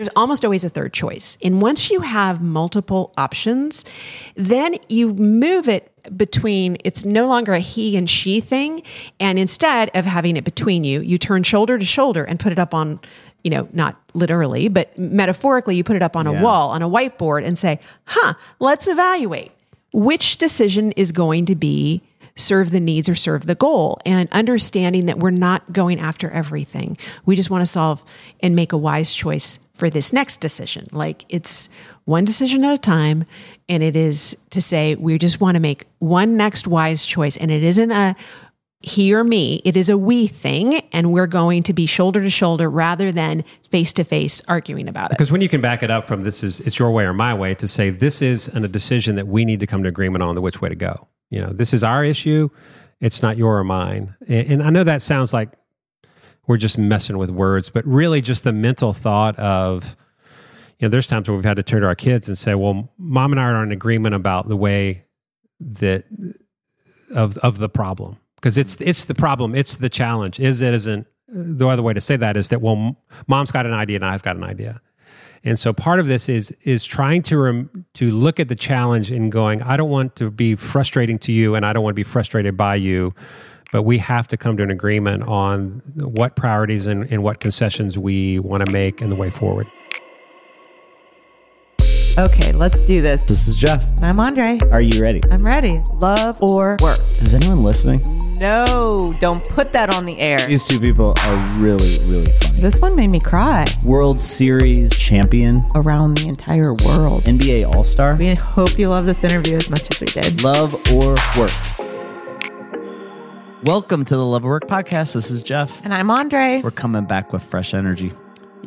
there's almost always a third choice. And once you have multiple options, then you move it between it's no longer a he and she thing. And instead of having it between you, you turn shoulder to shoulder and put it up on, you know, not literally, but metaphorically, you put it up on a wall, on a whiteboard, and say, huh, let's evaluate which decision is going to be serve the needs or serve the goal and understanding that we're not going after everything. We just want to solve and make a wise choice for this next decision. Like it's one decision at a time and it is to say we just want to make one next wise choice and it isn't a he or me, it is a we thing and we're going to be shoulder to shoulder rather than face to face arguing about it. Because when you can back it up from this is it's your way or my way to say this is an, a decision that we need to come to agreement on the which way to go. You know, this is our issue. It's not your or mine. And, and I know that sounds like we're just messing with words, but really just the mental thought of, you know, there's times where we've had to turn to our kids and say, well, mom and I are in agreement about the way that of of the problem because it's it's the problem, it's the challenge. Is it isn't the other way to say that is that well, mom's got an idea and I've got an idea, and so part of this is is trying to rem, to look at the challenge and going, I don't want to be frustrating to you, and I don't want to be frustrated by you. But we have to come to an agreement on what priorities and, and what concessions we want to make and the way forward. Okay, let's do this. This is Jeff. And I'm Andre. Are you ready? I'm ready. Love or work? Is anyone listening? No, don't put that on the air. These two people are really, really funny. This one made me cry World Series champion, around the entire world. NBA All Star. We hope you love this interview as much as we did. Love or work? Welcome to the Love or Work podcast. This is Jeff. And I'm Andre. We're coming back with fresh energy.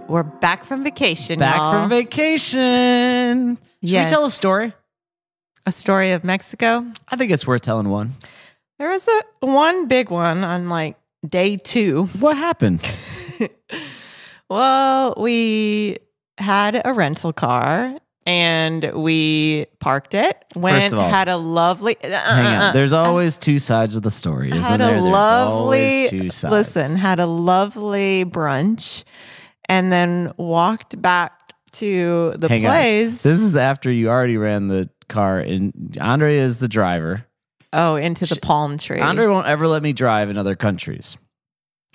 We're back from vacation. Back y'all. from vacation. Should Yes. we tell a story? a story of Mexico. I think it's worth telling one. There was a one big one on like day two. What happened? Well, we had a rental car and we parked it. Went of all, had a lovely. Uh, uh, hang uh, on. There's always two sides of the story, isn't had there? a There's lovely two sides. listen had a lovely brunch and then walked back to the Hang on. place This is after you already ran the car, and Andre is the driver. oh into the palm tree Andre won't ever let me drive in other countries.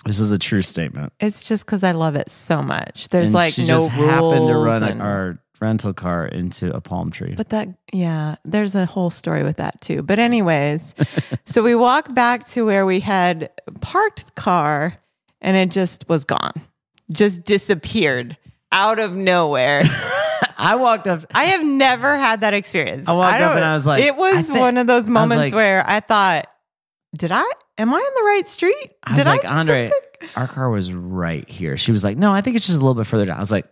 This is a true statement. it's just because i love it so much there's And like she no just rules happened to run and- our rental car into a palm tree. but that yeah there's a whole story with that too but anyways so we walk back to where we had parked the car and it just was gone just disappeared out of nowhere I walked up. I have never had that experience. I walked up and I was like, it was think- one of those moments like- where I thought, did I, am I on the right street? I was did like, do Andre, something?" our car was right here. She was like, no, I think it's just a little bit further down. I was like,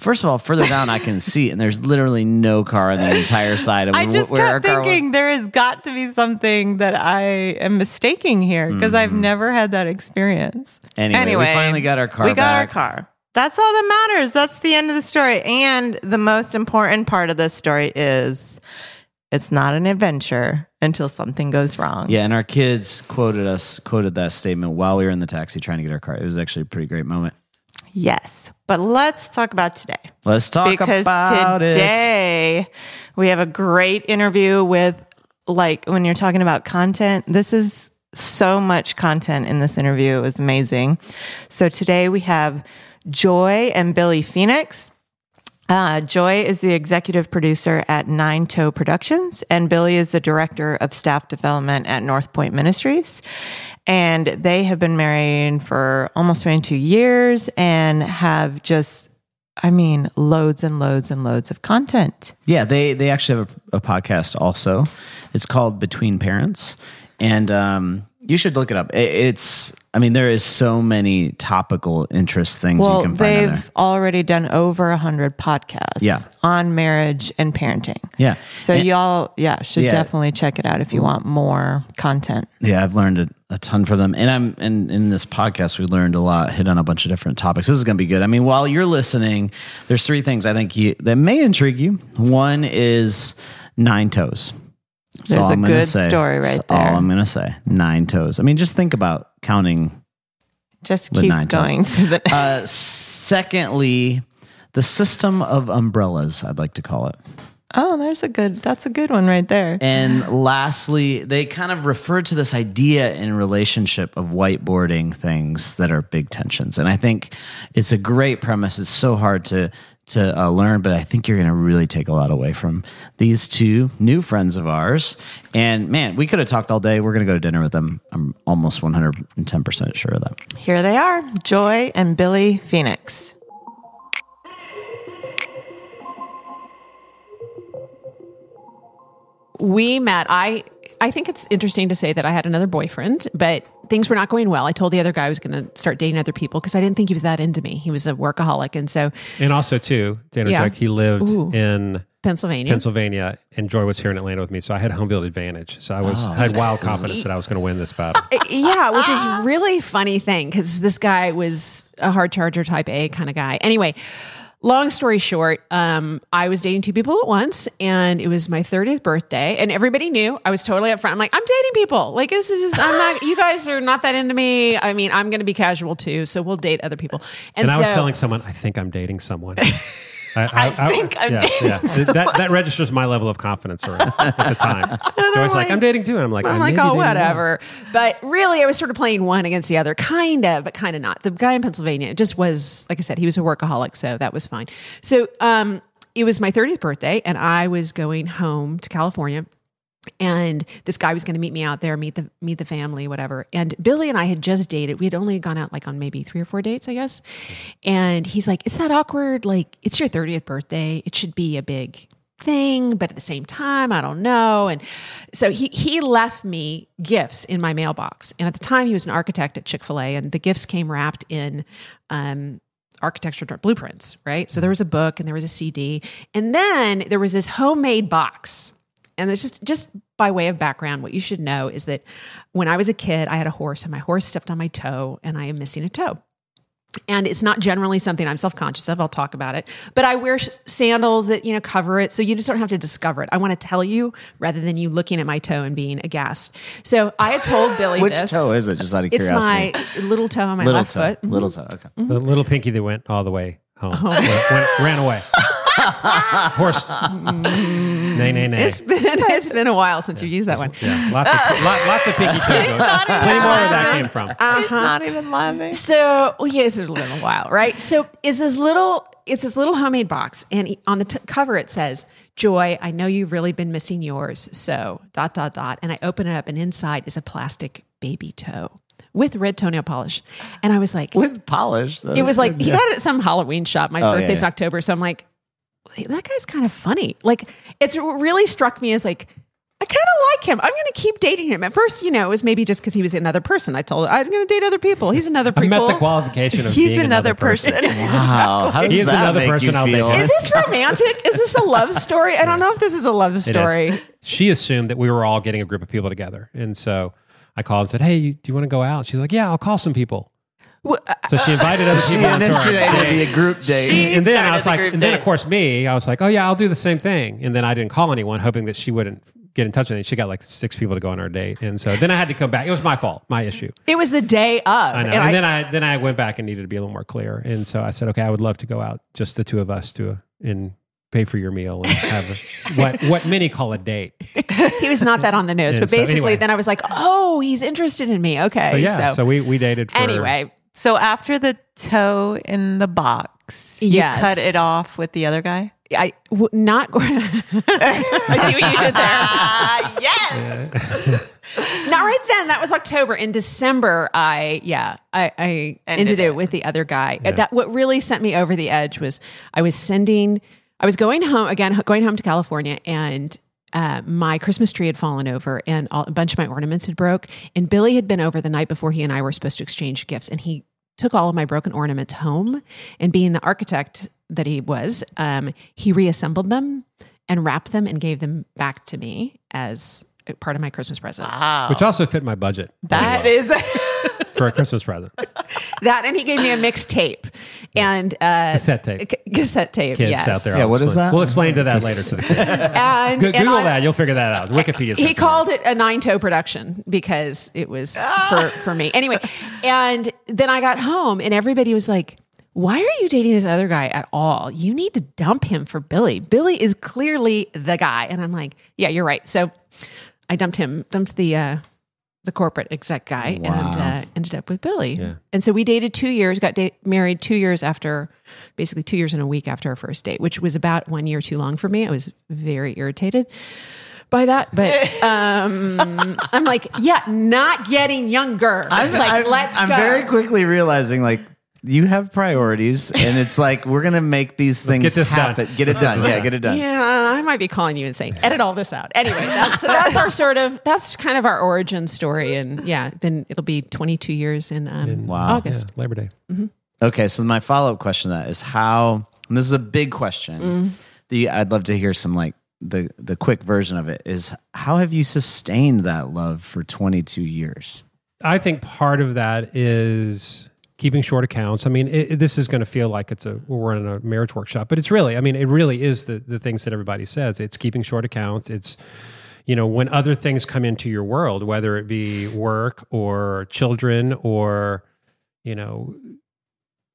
first of all, further down I can see, and there's literally no car on the entire side of I just where our kept car was. thinking there has got to be something that I am mistaking here because I've never had that experience. Mm-hmm. Anyway, we finally got our car We got back. our car. That's all that matters. That's the end of the story. And the most important part of this story is it's not an adventure until something goes wrong. Yeah, and our kids quoted us quoted that statement while we were in the taxi trying to get our car. It was actually a pretty great moment. Yes. But let's talk about today. Let's talk because about it. today we have a great interview with like when you're talking about content this is so much content in this interview it was amazing so today we have joy and billy phoenix uh, Joy is the executive producer at Nine Toe Productions, and Billy is the director of staff development at North Point Ministries. And they have been married for almost 22 years and have just, I mean, loads and loads and loads of content. Yeah, they they actually have a, a podcast also. It's called Between Parents, and um, you should look it up. It, it's I mean, there is so many topical interest things you Well, can find they've already done over a hundred podcasts Yeah. on marriage and parenting. Yeah, So And- y'all, yeah, should Yeah. definitely check it out if you want more content. Yeah, I've learned a, a ton from them, and I'm and in this podcast we learned a lot, hit on a bunch of different topics. This is going to be good. I mean, while you're listening, there's three things I think you, that may intrigue you. One is nine toes. That's There's a I'm good say. story right That's there. All I'm going to say, nine toes. I mean, just think about counting Just keep nine toes. going to the Uh, secondly, the system of umbrellas, I'd like to call it. Oh, there's a good. That's a good one right there. And lastly, they kind of refer to this idea in relationship of whiteboarding things that are big tensions. And I think it's a great premise. It's so hard to to uh, learn, but I think you're going to really take a lot away from these two new friends of ours. And man, we could have talked all day. We're going to go to dinner with them. I'm almost 110% sure of that. Here they are, Joy and Billy Phoenix. we met. I I think it's interesting to say that I had another boyfriend, but things were not going well. I told the other guy I was going to start dating other people because I didn't think he was that into me. He was a workaholic, and so And also, too, to interject, he lived Ooh. in Pennsylvania. Pennsylvania, and Joy was here in Atlanta with me, so I had home field advantage. So I was oh. had wild confidence that I was going to win this battle. Uh, yeah, which is really funny thing because this guy was a hard charger type A kind of guy. Anyway, long story short, um, I was dating two people at once, and it was my 30th birthday, and everybody knew I was totally upfront. I'm like, I'm dating people. Like this is just, I'm not. You guys are not that into me. I mean, I'm going to be casual too, so we'll date other people. And I was telling someone, I think I'm dating someone. I, I think I'm yeah, dating yeah. That, that registers my level of confidence around at the time. Joy's like, like- I'm dating too. And I'm like, I'm I like, oh, dating one." whatever. But really, I was sort of playing one against the other, kind of, but kind of not. The guy in Pennsylvania just was, like I said, he was a workaholic, so that was fine. So um, it was my 30th birthday, and I was going home to California. And this guy was going to meet me out there, meet the meet the family, whatever. And Billy and I had just dated. We had only gone out like on maybe three or four dates, I guess. And he's like, "It's that awkward. Like, it's your thirtieth birthday. It should be a big thing, but at the same time, I don't know." And so he he left me gifts in my mailbox. And at the time, he was an architect at Chick Fil A, and the gifts came wrapped in. Um, architecture blueprints, right? So there was a book and there was a CD, and then there was this homemade box. And it's just just by way of background, what you should know is that when I was a kid, I had a horse, and my horse stepped on my toe, and I am missing a toe. And it's not generally something I'm self conscious of. I'll talk about it, but I wear sh- sandals that you know cover it, so you just don't have to discover it. I want to tell you rather than you looking at my toe and being aghast. So I had told Billy Which this. toe is it? Just out of It's curiosity. my little toe on my little left toe. foot. Little mm-hmm. toe. Okay. The little pinky that went all the way home, oh. went, went- ran away. Horse. nay, nay, nay. It's been it's been a while since you used that one. yeah, lots of, uh, lot, lots of pinky toes. Plenty more where that came from. Uh-huh. He's not even laughing. So well, yeah, it's been a while, right? So it's this little it's this little homemade box, and he- on the t- cover it says, "Joy, I know you've really been missing yours." So dot dot dot, and I open it up, and inside is a plastic baby toe with red toenail polish, and I was like, With polish. it was like he got it at some Halloween shop. My Oh, yeah, birthday's in. October, so I'm like, "Hey, that guy's kind of funny. Like, it's really struck me as like. I kind of like him. I'm going to keep dating him. At first, you know, it was maybe just because he was another person. I told I'm going to date other people. He's another I people. met the qualification of He's being another person. Wow. How does He is that another make person you I'll feel? Is this romantic? Is this a love story? I don't know if this is a love story. She assumed that we were all getting a group of people together. And so I called and said, Hey, do you want to go out? She's like, Yeah, I'll call some people. Well, So she invited other She people out to our initiated date. the group date. She- and then I started was the like, group and then of date. course me, I was like, oh yeah, I'll do the same thing. And then I didn't call anyone, hoping that she wouldn't get in touch with me. She got like six people to go on our date, and so then I had to come back. It was my fault, my issue. It was the day of. I know. and And, I- then I then I went back and needed to be a little more clear, and so I said, okay, I would love to go out, just the two of us, to a, and pay for your meal and have a, what what many call a date. he was not that on the nose. And but so basically, anyway. then I was like, oh, he's interested in me. Okay. So yeah, so, we we dated. For, anyway, So after the toe in the box, you cut it off with the other guy. I w- not. I see what you did there. yes. not right then. That was October. In December, I yeah, I, I ended, Ended it. it. with the other guy. That what really sent me over the edge was I was sending. I was going home again, going home to California, and uh, my Christmas tree had fallen over, and all, a bunch of my ornaments had broke. And Billy had been over the night before he and I were supposed to exchange gifts, and he took all of my broken ornaments home. And being the architect that he was, um, he reassembled them and wrapped them and gave them back to me as part of my Christmas present. Wow. which also fit my budget that is. for a Christmas present. That and he gave me a mixed tape and uh, Cassette tape. c- cassette tape. Kids yes. out there. Yeah, I'll what is that? We'll explain to that later to the kids. And, Go- and Google I- that. You'll figure that out. Wikipedia. He says called it a nine toe production because it was for, for me. Anyway, and then I got home and everybody was like, why are you dating this other guy at all? You need to dump him for Billy. Billy is clearly the guy. And I'm like, yeah, you're right. So I dumped him, dumped the uh, the corporate exec guy, Wow. and uh, ended up with Billy. Yeah. And so we dated two years, got da- married two years after, basically two years and a week after our first date, which was about one year too long for me. I was very irritated by that, but um, I'm like, yeah, not getting younger. I'm, like, I'm, let's I'm go. very quickly realizing like you have priorities, and it's like we're gonna make these things get this done. happen. Get it done. Yeah, get it done. Yeah, I might be calling you and saying, edit all this out. Anyway, that's, so that's our sort of, that's kind of our origin story. And yeah, been, it'll be 22 years in, um, Wow. Yeah, August. Labor Day. Okay, so my follow up question to that is how. And this is a big question. The I'd love to hear some like the the quick version of it is how have you sustained that love for 22 years? I think part of that is keeping short accounts. I mean, it, this is going to feel like it's a we're in a marriage workshop, but it's really, I mean, it really is the the things that everybody says. It's keeping short accounts. It's you know when other things come into your world, whether it be work or children or you know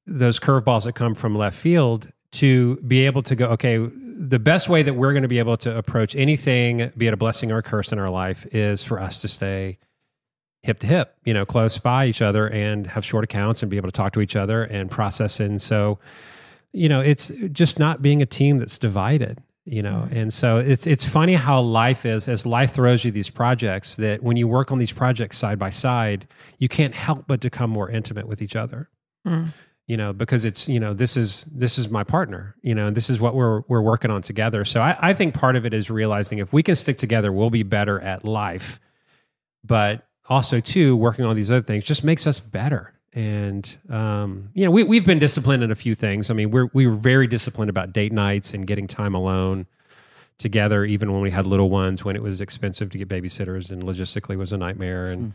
those curveballs that come from left field to be able to go okay the best way that we're going to be able to approach anything be it a blessing or a curse in our life is for us to stay hip to hip, you know, close by each other and have short accounts and be able to talk to each other and process. And so, you know, it's just not being a team that's divided, you know. Mm. And so it's it's funny how life is as life throws you these projects that when you work on these projects side by side, you can't help but become more intimate with each other. Mm. You know, because it's you know this is this is my partner, you know, and this is what we're we're working on together. So I, I think part of it is realizing if we can stick together, we'll be better at life but also too working on these other things just makes us better. And um, you know we, we've been disciplined in a few things. I mean we're, we were very disciplined about date nights and getting time alone together even when we had little ones when it was expensive to get babysitters and logistically was a nightmare. And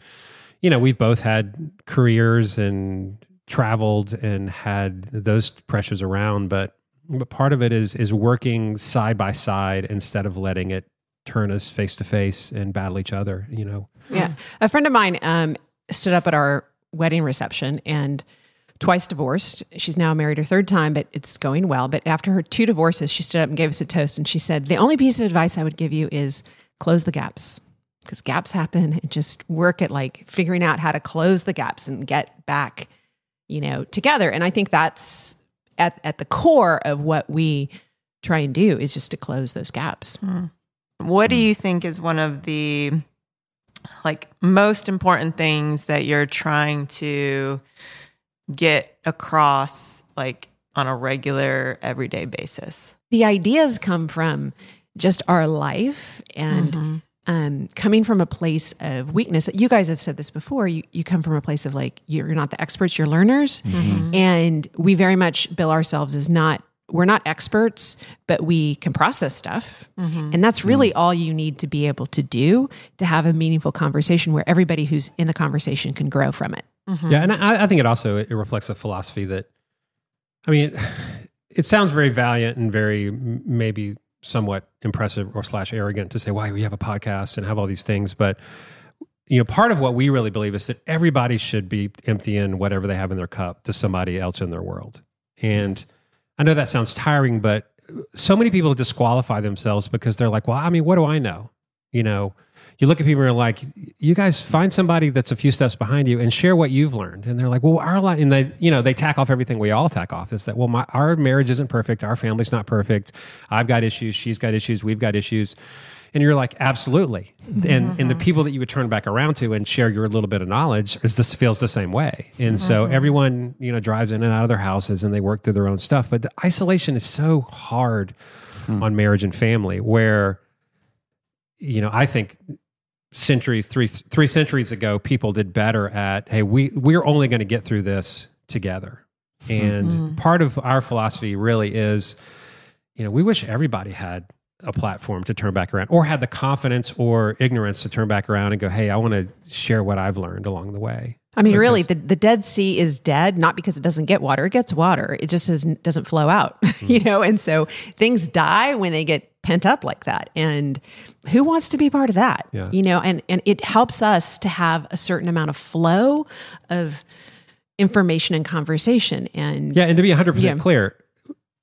you know we've both had careers and traveled and had those pressures around but but part of it is is working side by side instead of letting it turn us face to face and battle each other you know. A friend of mine um, stood up at our wedding reception and twice divorced. She's now married her third time, but it's going well. But after her two divorces, she stood up and gave us a toast and she said, The only piece of advice I would give you is close the gaps because gaps happen and just work at like figuring out how to close the gaps and get back, you know, together. And I think that's at, at the core of what we try and do is just to close those gaps. What do you think is one of the like most important things that you're trying to get across like on a regular everyday basis? the ideas come from just our life and mm-hmm. um, coming from a place of weakness. You guys have said this before. You you come from a place of like you're not the experts, you're learners, mm-hmm. Mm-hmm. and we very much bill ourselves as not. We're not experts, but we can process stuff. Mm-hmm. And that's mm-hmm. really all you need to be able to do to have a meaningful conversation where everybody who's in the conversation can grow from it. Mm-hmm. Yeah, and I, I think it also it reflects a philosophy that, I mean, it sounds very valiant and very maybe somewhat impressive or slash arrogant to say why we have a podcast and have all these things, but you know, part of what we really believe is that everybody should be emptying whatever they have in their cup to somebody else in their world. And I know that sounds tiring, but so many people disqualify themselves because they're like, well, I mean, what do I know? You know, you look at people and you're like, you guys find somebody that's a few steps behind you and share what you've learned. And they're like, well, our life, and they, you know, they tack off everything we all tack off is that, well, my, our marriage isn't perfect. Our family's not perfect. I've got issues. She's got issues. We've got issues. And you're like, absolutely. Mm-hmm. And, and the mm-hmm. people that you would turn back around to and share your little bit of knowledge is this feels the same way. And so mm-hmm. everyone, you know, drives in and out of their houses and they work through their own stuff. But the isolation is so hard hmm. on marriage and family where, you know, I think centuries three three centuries ago people did better at hey we we're only going to get through this together. Hmm. And part of our philosophy really is you know we wish everybody had a platform to turn back around or had the confidence or ignorance to turn back around and go hey i want to share what i've learned along the way I mean, Because- really, the, the Dead Sea is dead, not because it doesn't get water. It gets water. It just isn't, doesn't flow out, you mm-hmm. know? And so things die when they get pent up like that. And who wants to be part of that? Yeah. You know, and, and it helps us to have a certain amount of flow of information and conversation. And Yeah, and to be 100% Yeah. clear,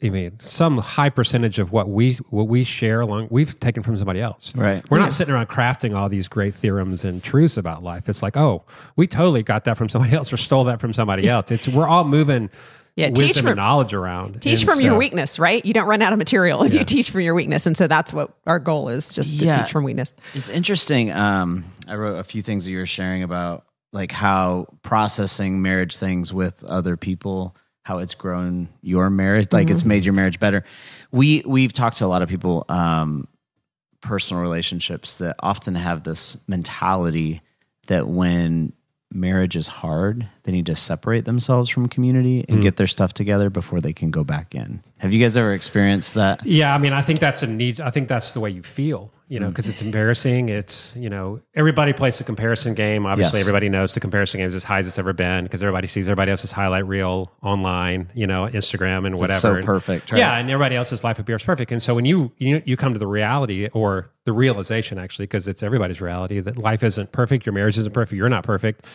I mean, some high percentage of what we what we share along we've taken from somebody else. Right. We're not sitting around crafting all these great theorems and truths about life. It's like, oh, we totally got that from somebody else or stole that from somebody else. It's we're all moving Yeah, wisdom teach and from- knowledge around. teach And from your weakness, right? You don't run out of material if you teach from your weakness. And so that's what our goal is just to Yeah. teach from weakness. It's interesting. Um, I wrote a few things that you were sharing about like how processing marriage things with other people, how it's grown your marriage, like it's made your marriage better. We we've talked to a lot of people, um, personal relationships that often have this mentality that when marriage is hard, they need to separate themselves from community and get their stuff together before they can go back in. Have you guys ever experienced that? Yeah, I mean, I think that's a need. I think that's the way you feel, you know, Mm. because it's embarrassing. It's, you know, everybody plays the comparison game. Obviously, Yes. everybody knows the comparison game is as high as it's ever been because everybody sees everybody else's highlight reel online, you know, Instagram and whatever. so And- perfect, right? Yeah, and everybody else's life appears perfect. And so when you you, you come to the reality or the realization, actually, because it's everybody's reality that life isn't perfect, your marriage isn't perfect, you're not perfect.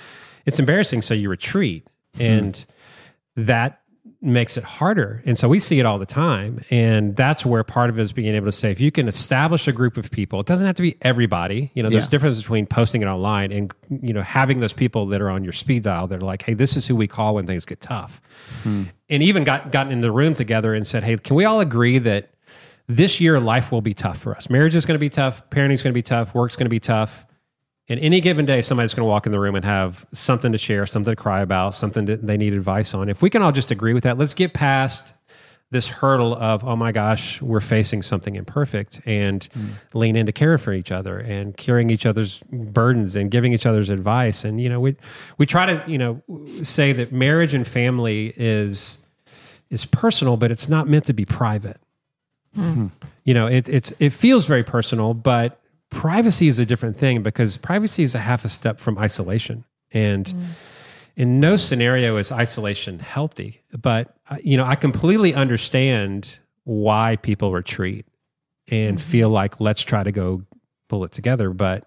It's embarrassing, so you retreat, and that makes it harder. And so we see it all the time. And that's where part of it is being able to say, if you can establish a group of people, it doesn't have to be everybody. You know, there's Yeah. difference between posting it online and, you know, having those people that are on your speed dial that are like, hey, this is who we call when things get tough. Hmm. And even got gotten in the room together and said, hey, can we all agree that this year life will be tough for us? Marriage is going to be tough, parenting is going to be tough, work's going to be tough. And any given day, somebody's going to walk in the room and have something to share, something to cry about, something that they need advice on. If we can all just agree with that, let's get past this hurdle of, oh my gosh, we're facing something imperfect and hmm. lean into caring for each other and carrying each other's burdens and giving each other's advice. And, you know, we, we try to, you know, say that marriage and family is, is personal, but it's not meant to be private. Hmm. You know, it, it's, it feels very personal, but privacy is a different thing because privacy is a half a step from isolation. And in no scenario is isolation healthy. But, uh, you know, I completely understand why people retreat and feel like, let's try to go pull it together. But,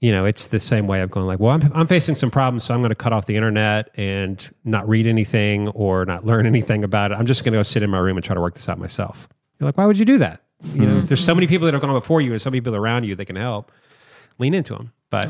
you know, it's the same way of going like, well, I'm, I'm facing some problems, so I'm going to cut off the internet and not read anything or not learn anything about it. I'm just going to go sit in my room and try to work this out myself. You're like, why would you do that? You know, there's so many people that have gone before you and so many people around you that can help. Lean into them. But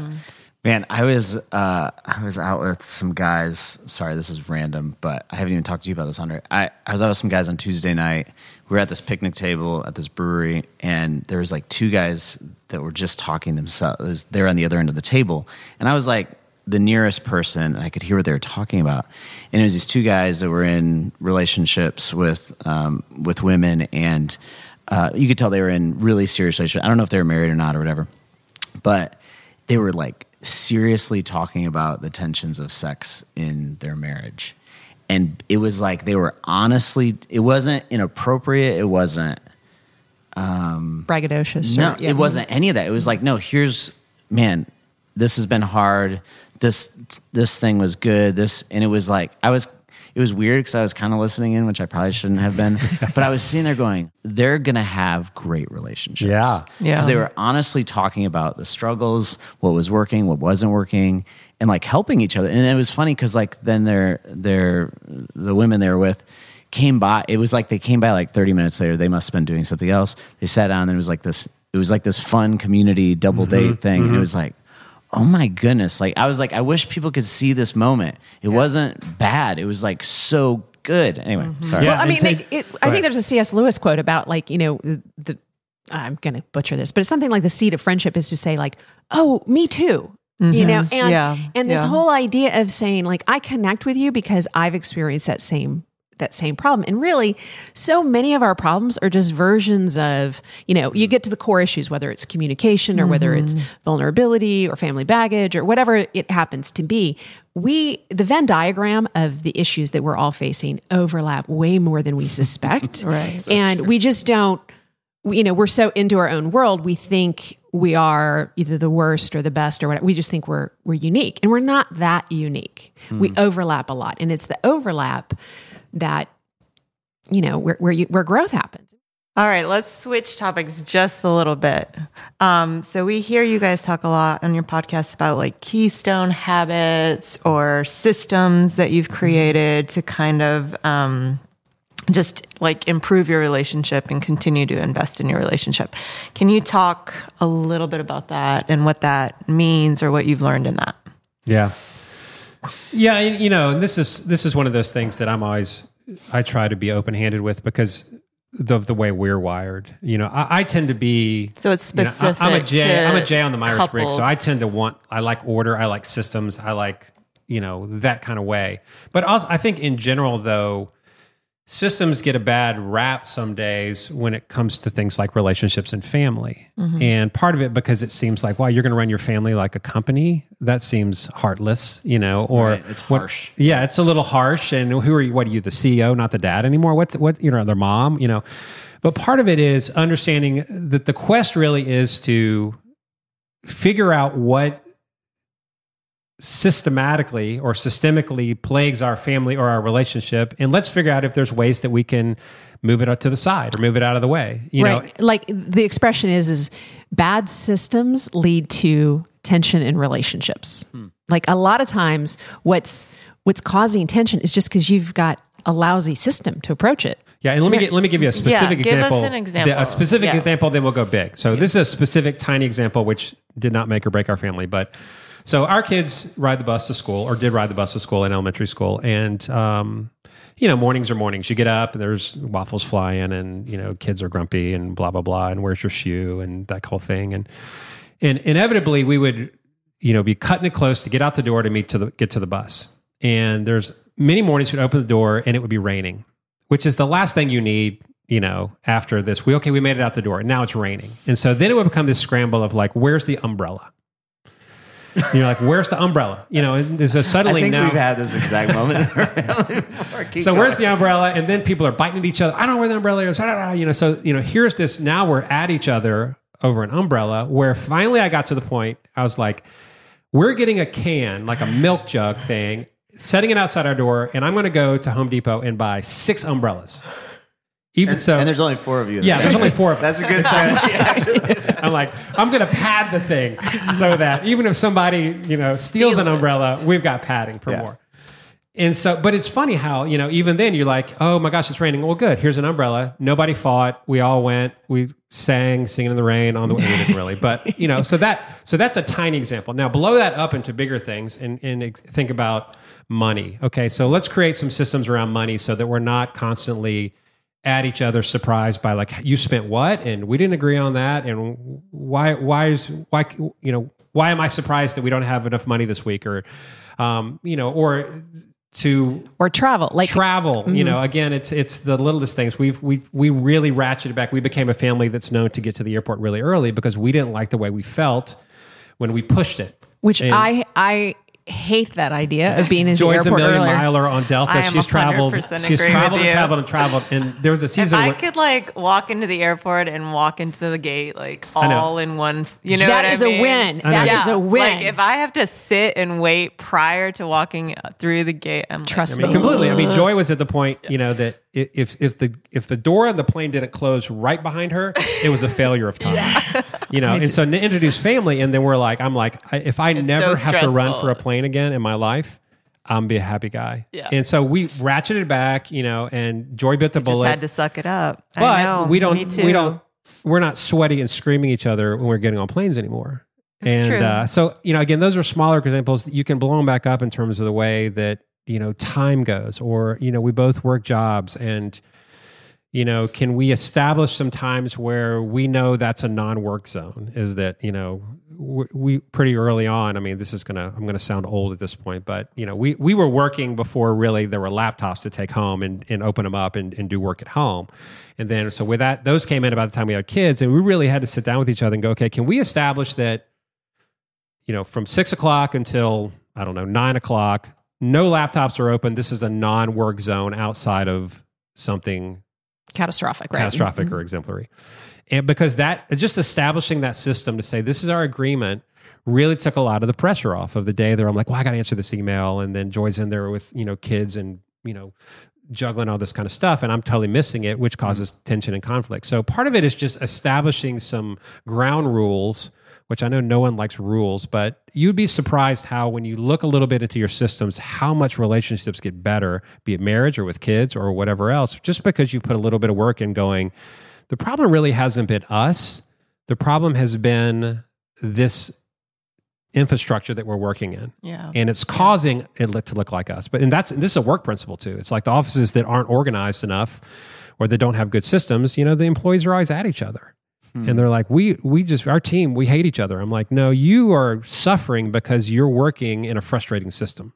Man, I was uh, I was out with some guys. Sorry, this is random, but I haven't even talked to you about this, Andre. I, I was out with some guys on Tuesday night. We were at this picnic table at this brewery, and there was like two guys that were just talking themselves. They were on the other end of the table, and I was like the nearest person, and I could hear what they were talking about. And it was these two guys that were in relationships with um, with women, and uh, you could tell they were in really serious relationships. I don't know if they were married or not or whatever but they were like seriously talking about the tensions of sex in their marriage and it was like they were honestly it wasn't inappropriate it wasn't Braggadocious. no or- yeah. it wasn't any of that it was like no here's man this has been hard this this thing was good this and it was like i was it was weird because i was kind of listening in which i probably shouldn't have been but i was sitting there going they're gonna have great relationships. Yeah. Yeah. because they were honestly talking about the struggles what was working what wasn't working and like helping each other. And it was funny because like then their their the women they were with came by it was like they came by like 30 minutes later they must have been doing something else. They sat down and it was like this it was like this fun community double mm-hmm. date thing and it mm-hmm. was like oh my goodness. Like i was like i wish people could see this moment. It wasn't bad. It was like so good. Anyway mm-hmm. sorry. Well, I mean, say- it, I think there's a C.S. Lewis quote about like you know the. the I'm going to butcher this, but it's something like the seed of friendship is to say like, "Oh, me too," you know, and Yeah. and this Yeah. whole idea of saying like, "I connect with you because I've experienced that same that same problem," and really, so many of our problems are just versions of you know, you get to the core issues, whether it's communication or whether it's mm-hmm. vulnerability or family baggage or whatever it happens to be. We the Venn diagram of the issues that we're all facing overlap way more than we suspect, Right. and we just don't you know we're so into our own world we think we are either the worst or the best or whatever we just think we're we're unique. And we're not that unique. We hmm. overlap a lot. And it's the overlap that you know where where, you, where growth happens All right, let's switch topics just a little bit. Um, so we hear you guys talk a lot on your podcast about like keystone habits or systems that you've created to kind of um, just like improve your relationship and continue to invest in your relationship. Can you talk a little bit about that and what that means or what you've learned in that? Yeah. Yeah, you know, and this is this is one of those things that I'm always I try to be open handed with because the the way we're wired. You know, I, I tend to be So it's you know, I- I'm a specific J. I'm a J on the Myers Briggs, so I tend to want. I like order. I like systems. I like you know that kind of way. But also, I think in general, though, systems get a bad rap some days when it comes to things like relationships and family. Mm-hmm. And part of it because it seems like, wow, you're going to run your family like a company. That seems heartless, you know, or Right, it's what- harsh. yeah, it's a little harsh. And who are you? What are you, the CEO, not the dad anymore? What's what? You know, their mom. You know, but part of it is understanding that the quest really is to figure out what systematically or systemically plagues our family or our relationship, and let's figure out if there's ways that we can move it up to the side or move it out of the way. You know, right. like the expression is is bad systems lead to tension in relationships. Hmm. Like a lot of times what's what's causing tension is just because you've got a lousy system to approach it. Yeah, and let me get, let me give you a specific give us example. an example. A specific Yeah. example, then we'll go big. So this is a specific tiny example which did not make or break our family, but so our kids ride the bus to school or did ride the bus to school in elementary school, and um, you know mornings are mornings. You get up and there's waffles flying, and you know kids are grumpy and blah blah blah, and where's your shoe and that whole thing, and and inevitably we would you know be cutting it close to get out the door to meet to the get to the bus. And there's many mornings we'd open the door and it would be raining which is the last thing you need you know after this. We okay we made it out the door. And now it's raining. And so then it would become this scramble of like where's the umbrella you're like where's the umbrella you know and there's a I suddenly think now we've had this exact moment in our family before. Keep so where's the umbrella? And then people are biting at each other. I don't know where the umbrella is. You know, so you know, here's this. Now we're at each other over an umbrella. Where finally I got to the point. I was like, we're getting a can, like a milk jug thing, setting it outside our door, and I'm going to go to Home Depot and buy six umbrellas. Even so, and there's only four of you. yeah, the there's only four of us. That's a good strategy, actually. I'm like, I'm going to pad the thing so that even if somebody, you know, steals an umbrella, we've got padding for Yeah. more. And so, but it's funny how, you know, even then you're like, oh my gosh, it's raining. Well, good. Here's an umbrella. Nobody fought. We all went. We sang, singing in the rain on the way. We didn't really, but you know, so that, so that's a tiny example. Now blow that up into bigger things and, and think about money. Okay. So let's create some systems around money so that we're not constantly at each other surprised by like you spent what? And we didn't agree on that. And why why is why you know why am i surprised that we don't have enough money this week? Or um you know or to Or travel. Like travel you know again it's it's the littlest things. We've we we really ratcheted back. We became a family that's known to get to the airport really early because we didn't like the way we felt when we pushed it. Which And- I I hate that idea of being in Joy's the a million earlier. miler on Delta. I am She's traveled. 100% She's traveled and traveled and traveled. And there was a season. If season. I where, could like walk into the airport and walk into the gate like all in one, you know, That what I is a win. I know. That is a win. Like if I have to sit and wait prior to walking through the gate, I'm like, Trust I mean, me. completely. I mean, Joy was at the point, you know, that i- if if the if the door of the plane didn't close right behind her, it was a failure of time. You know, and so to introduce family, and then we're like, I'm like, I, if I never so have to run for a plane again in my life, I'm be a happy guy. Yeah. And so we ratcheted back, you know, and Joy bit the just bullet. had to suck it up. but I know. we don't we don't we're not sweaty and screaming each other when we're getting on planes anymore and true. Uh, so you know again those are smaller examples you can blow them back up in terms of the way that you know time goes or you know we both work jobs and you know can we establish some times where we know that's a non-work zone? Is that you know we, pretty early on i mean this is gonna i'm gonna sound old at this point but you know we we were working before really there were laptops to take home and, and open them up and, and do work at home. And then so with that those came in about the time we had kids and we really had to sit down with each other and go okay can we establish that you know from six o'clock until i don't know nine o'clock no laptops are open this is a non-work zone outside of something catastrophic, right? catastrophic mm-hmm. or exemplary. And because that just establishing that system to say this is our agreement really took a lot of the pressure off of the day there. I'm like, well, I got to answer this email, and then Joy's in there with you know kids and you know juggling all this kind of stuff and I'm totally missing it, which causes mm-hmm. tension and conflict. So part of it is just establishing some ground rules, which I know no one likes rules, but you'd be surprised how when you look a little bit into your systems, how much relationships get better, be it marriage or with kids or whatever else, just because you put a little bit of work in going, the problem really hasn't been us. The problem has been this infrastructure that we're working in Yeah. and it's causing it to look like us. But and that's this is a work principle too. It's like the offices that aren't organized enough or that don't have good systems. You know, the employees are always at each other, and they're like, "We we just our team we hate each other." I'm like, "No, you are suffering because you're working in a frustrating system."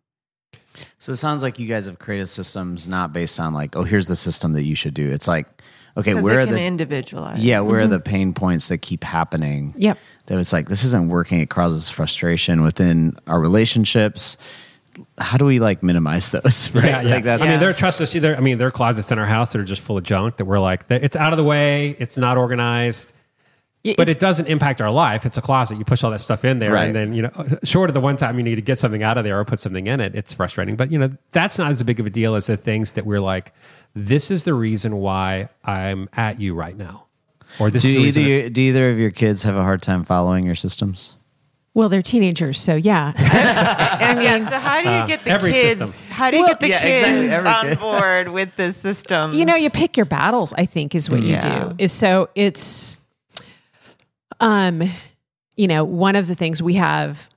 So it sounds like you guys have created systems not based on like, oh, here's the system that you should do. It's like, okay, where it are can the individualize. yeah, where are mm-hmm. the pain points that keep happening? Yep. That it's like this isn't working. It causes frustration within our relationships. How do we like minimize those? Right? Yeah, yeah. Like that's I mean, there are trust us. I mean, there are closets in our house that are just full of junk that we're like, it's out of the way. It's not organized. Y- but it doesn't impact our life. It's a closet. You push all that stuff in there, Right. and then you know, short of the one time you need to get something out of there or put something in it, it's frustrating. But you know, that's not as big of a deal as the things that we're like. This is the reason why I'm at you right now, or this do is the either reason. do either of your kids have a hard time following your systems? Well, they're teenagers, so yeah. I mean, Yeah, so how do you uh, get the every kids? system. How do you Well, get the yeah, kids exactly, on kid. board with the system? you know, you pick your battles. I think is what you do. Is so it's, um, you know, one of the things we have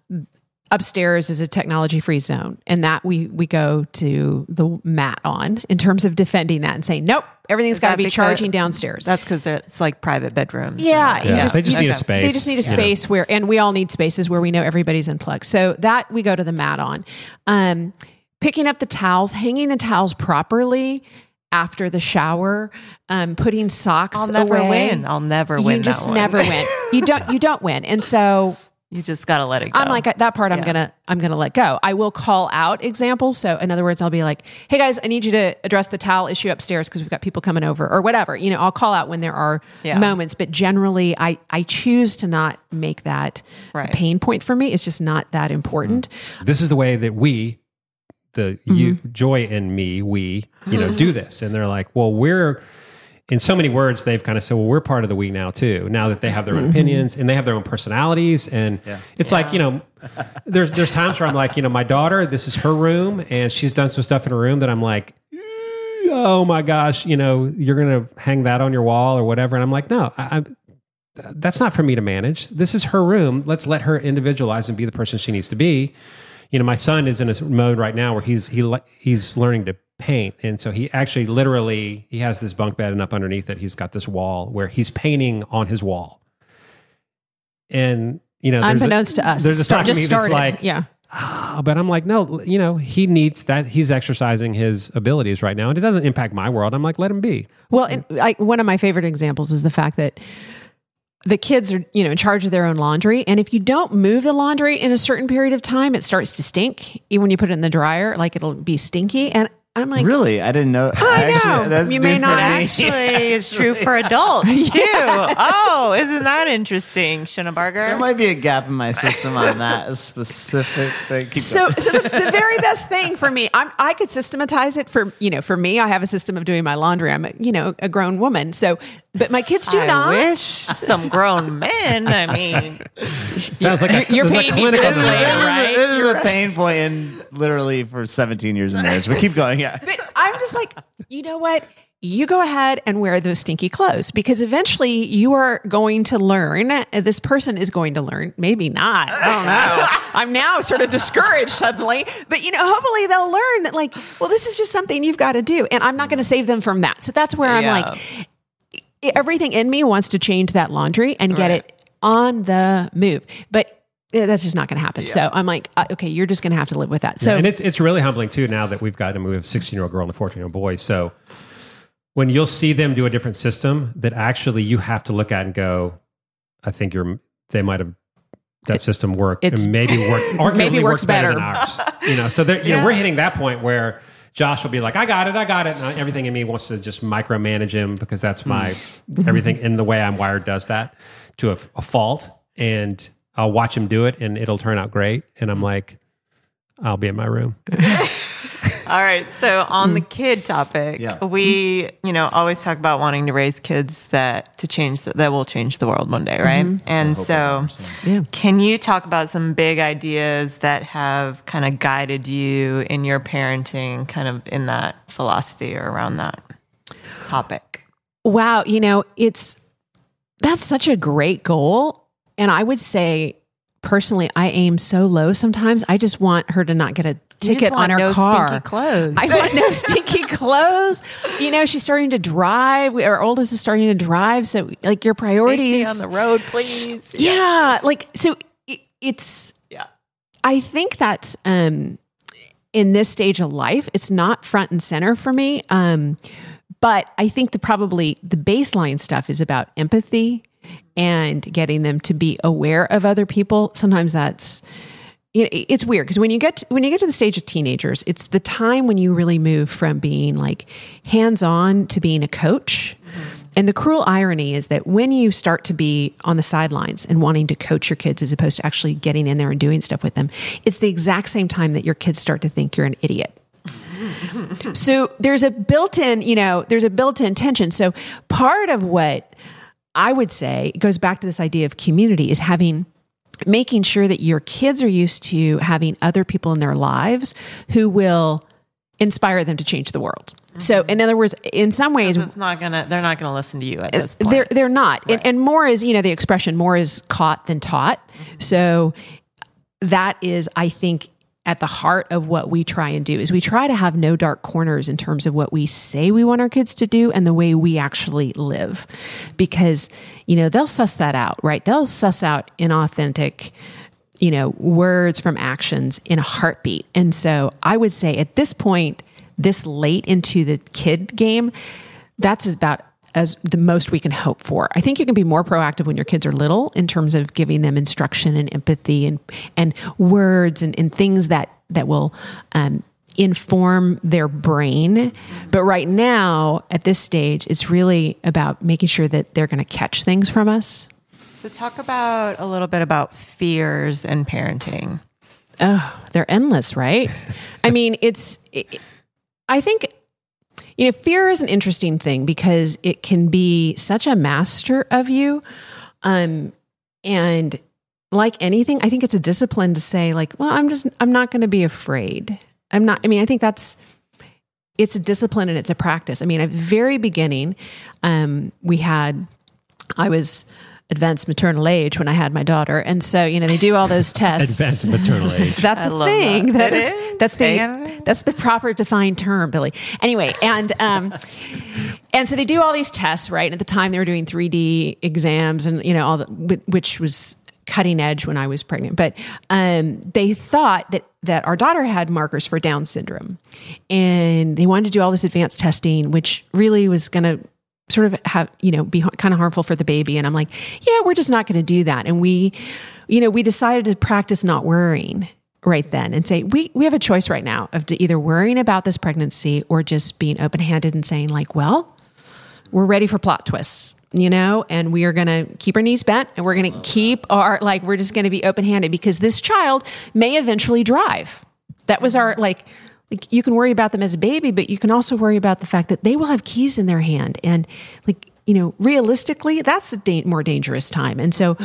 upstairs is a technology free zone, and that we we go to the mat on in terms of defending that and saying nope, everything's got to be because- charging downstairs. That's because it's like private bedrooms. Yeah, and you Yeah. just- They just you need a space. They just need a you know. space where, and we all need spaces where we know everybody's unplugged. So that we go to the mat on. Um, picking up the towels, hanging the towels properly after the shower, um, putting socks. I'll never away. win. I'll never You win. You just that one. never win. You don't. You don't win. And so You just gotta let it go. I'm like that part. I'm Yeah. gonna I'm gonna let go. I will call out examples. So in other words, I'll be like, "Hey guys, I need you to address the towel issue upstairs because we've got people coming over or whatever." You know, I'll call out when there are Yeah. moments, but generally, I I choose to not make that Right. a pain point for me. It's just not that important. this is the way that we the you mm-hmm. joy and me we you know do this. And they're like well we're in so many words they've kind of said well we're part of the we now too now that they have their own mm-hmm. opinions and they have their own personalities. And it's like you know there's there's times where i'm like you know my daughter this is her room and she's done some stuff in her room that i'm like oh my gosh you know you're gonna hang that on your wall or whatever. And i'm like no I, I'm that's not for me to manage. This is her room. Let's let her individualize and be the person she needs to be. You know, my son is in a mode right now where he's he he's learning to paint, and so he actually literally he has this bunk bed, and up underneath it, he's got this wall where he's painting on his wall. And you know, there's a- Unbeknownst to us, there's a side just started. like, yeah. "Ah," but I'm like, no, you know, he needs that. He's exercising his abilities right now, and it doesn't impact my world. I'm like, let him be. Well, and I, one of my favorite examples is the fact that the kids are, you know, in charge of their own laundry, and if you don't move the laundry in a certain period of time, it starts to stink. Even when you put it in the dryer, like it'll be stinky. And I'm like, Really, I didn't know. I know. that's You may not me. Actually, it's true for adults too. Oh, isn't that interesting, There might be a gap in my system on that specific thing. Keep so, going. so the, the very best thing for me, I'm, I could systematize it for, you know, for me, I have a system of doing my laundry. I'm, a, you know, a grown woman. So, but my kids do I not. wish some grown men. I mean, Sounds like a, You're there's a paying me clinic for on this the later, way. this, is, right? this is a pain point in literally for 17 years of marriage. But keep going. Yeah. But I'm just like, you know what? You go ahead and wear those stinky clothes because eventually you are going to learn. uh, This person is going to learn. Maybe not. I don't know. I'm now sort of discouraged suddenly. But, you know, hopefully they'll learn that, like, well, this is just something you've got to do. And I'm not going to save them from that. So that's where I'm Yeah. like, everything in me wants to change that laundry and get Right. it on the move. But that's just not going to happen. So I'm like, uh, okay, you're just going to have to live with that. So and it's it's really humbling too now that we've got a we have a 16 year old girl and a 14 year old boy. So when you'll see them do a different system that actually you have to look at and go, I think you're they might have that system worked and maybe work or Maybe works better, better. than ours. You know, so there, you know, we're hitting that point where Josh will be like, I got it, I got it. And everything in me wants to just micromanage him because that's my everything in the way I'm wired does that to a, a fault. And I'll watch him do it and it'll turn out great. And I'm like, I'll be in my room. All right. So on the kid topic, Yeah. we, you know, always talk about wanting to raise kids that to change that will change the world one day, right? And so, Yeah. can you talk about some big ideas that have kind of guided you in your parenting, kind of in that philosophy or around that topic? Wow, you know, it's that's such a great goal. And I would say personally, I aim so low sometimes. I just want her to not get a ticket on her no car. stinky clothes. I want no stinky clothes. You know, she's starting to drive. We- Our oldest is starting to drive. So, like, your Safety priorities on the road, please. Yeah, like so. It, it's Yeah. I think that's um in this stage of life, it's not front and center for me. Um, but I think the probably the baseline stuff is about empathy and getting them to be aware of other people. Sometimes that's you know, it's weird because when you get to, when you get to the stage of teenagers, it's the time when you really move from being like hands on to being a coach. Mm-hmm. And the cruel irony is that when you start to be on the sidelines and wanting to coach your kids as opposed to actually getting in there and doing stuff with them, it's the exact same time that your kids start to think you're an idiot. so there's a built-in, you know, there's a built-in tension. So part of what I would say it goes back to this idea of community is having making sure that your kids are used to having other people in their lives who will inspire them to change the world. So mm-hmm. in other words, in some ways It's not gonna. They're not gonna listen to you at this point. they're they're not. And, and more is, you know, the expression more is caught than taught. Mm-hmm. So that is, I think, at the heart of what we try and do is we try to have no dark corners in terms of what we say we want our kids to do and the way we actually live. Because, you know, they'll suss that out, right? They'll suss out inauthentic you know, words from actions in a heartbeat. And so I would say at this point, this late into the kid game, that's about as the most we can hope for. I think you can be more proactive when your kids are little in terms of giving them instruction and empathy and and words and, and things that that will um, inform their brain. But right now, at this stage, it's really about making sure that they're going to catch things from us. So talk about a little bit about fears and parenting. oh, they're endless, right? I mean, it's, it, I think, you know, fear is an interesting thing because it can be such a master of you. Um, and like anything, I think it's a discipline to say, like, well, I'm just, I'm not going to be afraid. I'm not, I mean, I think that's, it's a discipline and it's a practice. I mean, at the very beginning, um, we had, I was advanced maternal age when I had my daughter. And so, you know, they do all those tests. Advanced maternal age. That's I a thing. that. that It is, is? that's the AMA? that's the proper defined term, Billy. Anyway, and um, and so they do all these tests, right? And at the time, they were doing 3D exams, and you know all the which was cutting edge when I was pregnant. But um, they thought that that our daughter had markers for Down syndrome, and they wanted to do all this advanced testing, which really was going to sort of have you know be kind of harmful for the baby. And i'm like yeah we're just not going to do that. And we you know we decided to practice not worrying right then and say we we have a choice right now of either worrying about this pregnancy or just being open-handed and saying like well we're ready for plot twists you know and we are going to keep our knees bent and we're going to keep our like we're just going to be open-handed because this child may eventually drive. That was our like like you can worry about them as a baby but you can also worry about the fact that they will have keys in their hand and like you know realistically that's a da- more dangerous time and so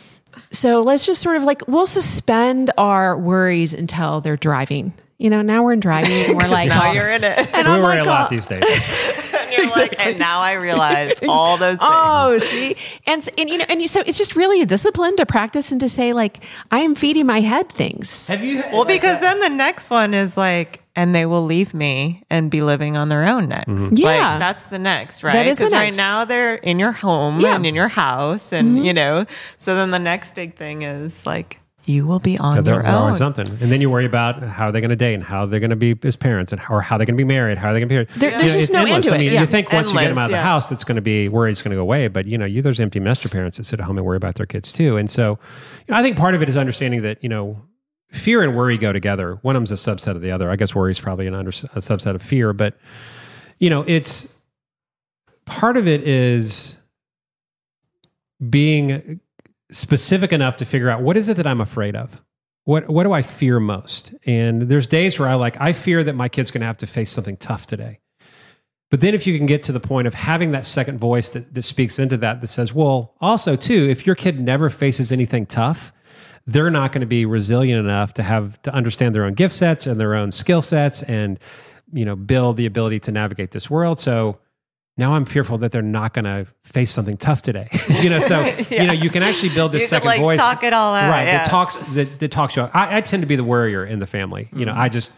so let's just sort of like we'll suspend our worries until they're driving you know now we're in driving and we're like Now oh, you're in it. and we I'm worry like, a lot oh, these days. And like, and now I realize all those things. Oh, see, and and you know, and you, so it's just really a discipline to practice and to say like, I am feeding my head things. Have you? Well, because then the next one is like, and they will leave me and be living on their own next. Mm-hmm. Yeah. Like, that's the next, right? is the 'Cause right now they're in your home Yeah. and in your house, and mm-hmm. you know. So then the next big thing is like, you will be on There's your always own. something, and then you worry about how they're going to date and how they're going to be as parents, and how, or how they're going to be married, how are they're going to be. There- there's just it's no end endless. to I mean, Yeah. you think once you get them out of the yeah. house, that's going to be worried's going to go away. But you know, you there's empty nester parents that sit at home and worry about their kids too. And so, you know, I think part of it is understanding that you know, fear and worry go together. One of them's a subset of the other. I guess worry is probably an under, a subset of fear, but you know, it's part of it is being specific enough to figure out what is it that I'm afraid of what what do I fear most? And there's days where I like I fear that my kid's going to have to face something tough today. But then if you can get to the point of having that second voice that, that speaks into that that says, well, also too, if your kid never faces anything tough, they're not going to be resilient enough to have to understand their own gift sets and their own skill sets and you know build the ability to navigate this world. So now I'm fearful that they're not going to face something tough today. you know, so you know you can actually build this You second like, voice, talk it all out, right? yeah. That talks that, that talks you. Out. I, I tend to be the worrier in the family. You know, I just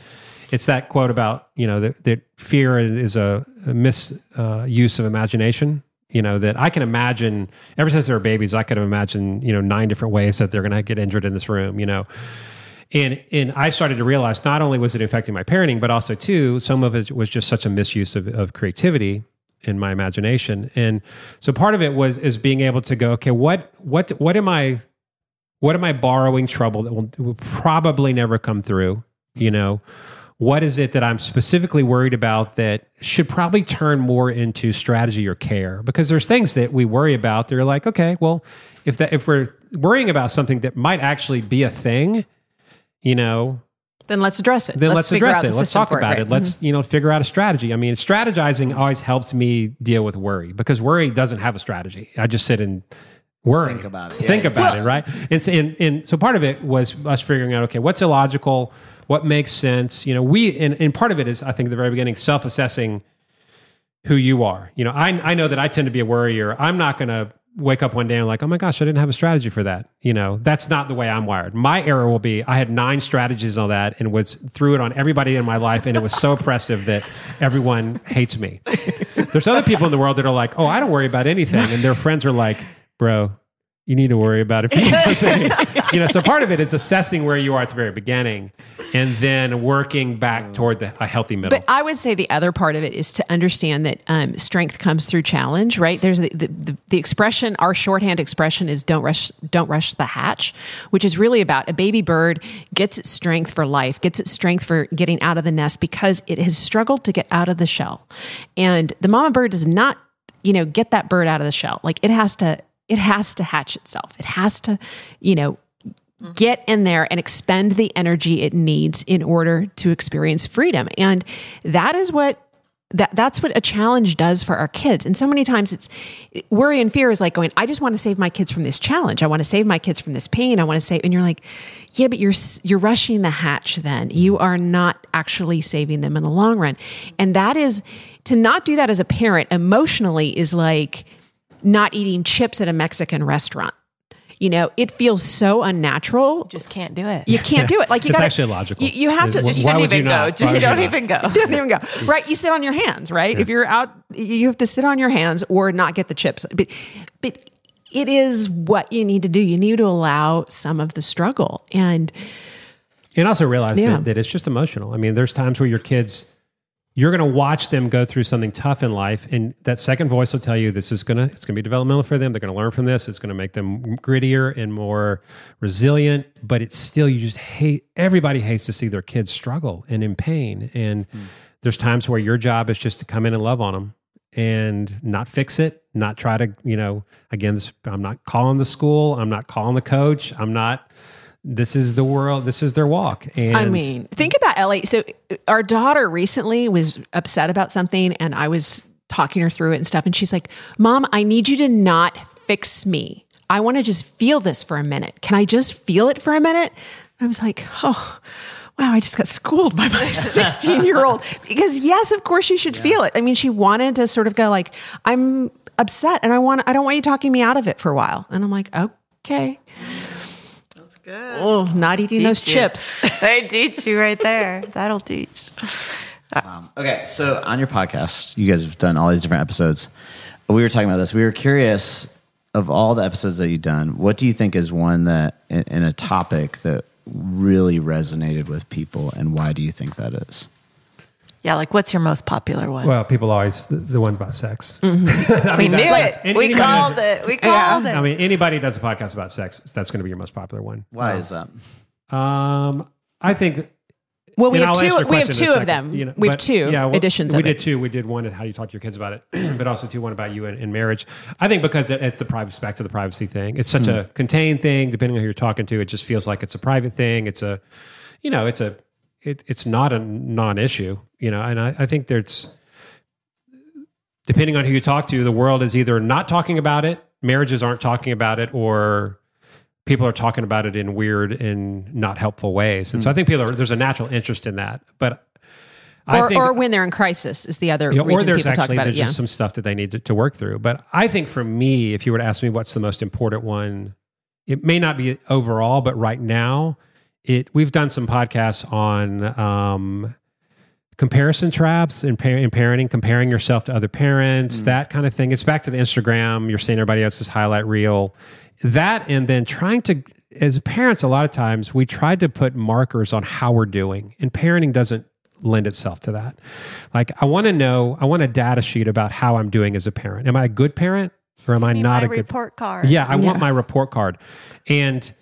it's that quote about you know that, that fear is a, a misuse uh, of imagination. You know that I can imagine ever since they were babies, I could imagine you know nine different ways that they're going to get injured in this room. You know, and and I started to realize not only was it affecting my parenting, but also too some of it was just such a misuse of, of creativity in my imagination. And so part of it was is being able to go, okay, what what what am I what am I borrowing trouble that will, will probably never come through? You know, what is it that I'm specifically worried about that should probably turn more into strategy or care? Because there's things that we worry about. They're like, okay, well, if that if we're worrying about something that might actually be a thing, you know, Then let's address it. then let's, figure address it. Let's talk about it. right? Let's you know figure out a strategy. I mean, strategizing always helps me deal with worry because worry doesn't have a strategy. I just sit and worry, Think about it. think Yeah. about it, right? And so, and, and so part of it was us figuring out okay, what's illogical, what makes sense. You know, we and, and part of it is I think at the very beginning self-assessing who you are. You know, I I know that I tend to be a worrier. I'm not going to wake up one day and like, oh my gosh, I didn't have a strategy for that. You know, that's not the way I'm wired. My error will be I had nine strategies on that and was threw it on everybody in my life, and it was so oppressive that everyone hates me. There's other people in the world that are like, oh, I don't worry about anything, and their friends are like, bro. You need to worry about a few things. You know, so part of it is assessing where you are at the very beginning, and then working back toward the, a healthy middle. But I would say the other part of it is to understand that um, strength comes through challenge, right? There's the, the, the, the expression, our shorthand expression is don't rush, don't rush the hatch, which is really about a baby bird gets its strength for life, gets its strength for getting out of the nest because it has struggled to get out of the shell. And the mama bird does not, you know, get that bird out of the shell. Like it has to, it has to hatch itself. It has to, you know, get in there and expend the energy it needs in order to experience freedom. And that is what that that's what a challenge does for our kids. And so many times it's worry and fear is like going, I just want to save my kids from this challenge. I want to save my kids from this pain. I want to save and you're like, yeah, but you're you're rushing the hatch then. You are not actually saving them in the long run. And that is to not do that as a parent emotionally is like not eating chips at a Mexican restaurant. You know, it feels so unnatural. Just can't do it. You can't do it. Like you It's got actually illogical. You, you have to. Why you Shouldn't even go. not? Just would you don't even go. don't even go. Right. You sit on your hands, right? If you're out, you have to sit on your hands or not get the chips. But, but it is what you need to do. You need to allow some of the struggle. And And also realize Yeah. that, that it's just emotional. I mean, there's times where your kids, you're going to watch them go through something tough in life, and that second voice will tell you this is going to it's going to be developmental for them. They're going to learn from this. It's going to make them grittier and more resilient. But it's still you just hate. Everybody hates to see their kids struggle and in pain. And hmm. there's times where your job is just to come in and love on them and not fix it, not try to you know. Again, this, I'm not calling the school. I'm not calling the coach. I'm not. This is the world. This is their walk. And I mean, think about Ellie. So uh, our daughter recently was upset about something, and I was talking her through it and stuff. And she's like, "Mom, I need you to not fix me. I want to just feel this for a minute. Can I just feel it for a minute?" I was like, "Oh." Wow, I just got schooled by my 16 year old because yes, of course you should feel it. I mean, she wanted to sort of go like, I'm upset and I want, I don't want you talking me out of it for a while. And I'm like, okay. Good. Oh, not eating those you. chips. they teach you right there. That'll teach. Um, okay, so on your podcast, you guys have done all these different episodes. We were talking about this. We were curious of all the episodes that you've done. What do you think is one that in, in a topic that really resonated with people, and why do you think that is? Yeah, like what's your most popular one? Well, people always the, the ones about sex. Mm-hmm. I we mean, knew that- it. any- we called does it. We called I it. I mean, anybody does a podcast about sex, that's going to be your most popular one. Why um, is that? Um, I think Well, we have I'll answer two. We have two of them. you know, we have but, two yeah, well, editions We of did it. two. We did one how Do you talk to your kids about it, but also two one about you in, in marriage. I think because it- it's the privacy back to the privacy thing. It's such hmm. a contained thing. Depending on who you're talking to, it just feels like it's a private thing. It's a, you know, it's a, it, it's not a non-issue. You know, and I, I think there's, depending on who you talk to, the world is either not talking about it, marriages aren't talking about it, or people are talking about it in weird and not helpful ways. And so I mm. think people are, there's a natural interest in that. But Or, think, or when they're in crisis is the other you know, or reason there's people talk actually about it. Yeah. just some stuff that they need to, to work through. But I think for me, if you were to ask me what's the most important one, it may not be overall, but right now, it we've done some podcasts on um, comparison traps in, par- in parenting, comparing yourself to other parents, that kind of thing. It's back to the Instagram. You're seeing everybody else's highlight reel. That and then trying to, as parents, a lot of times we try to put markers on how we're doing, and parenting doesn't lend itself to that. Like, I want to know, I want a data sheet about how I'm doing as a parent. Am I a good parent or am I not my a good report card. yeah, I want my report card, and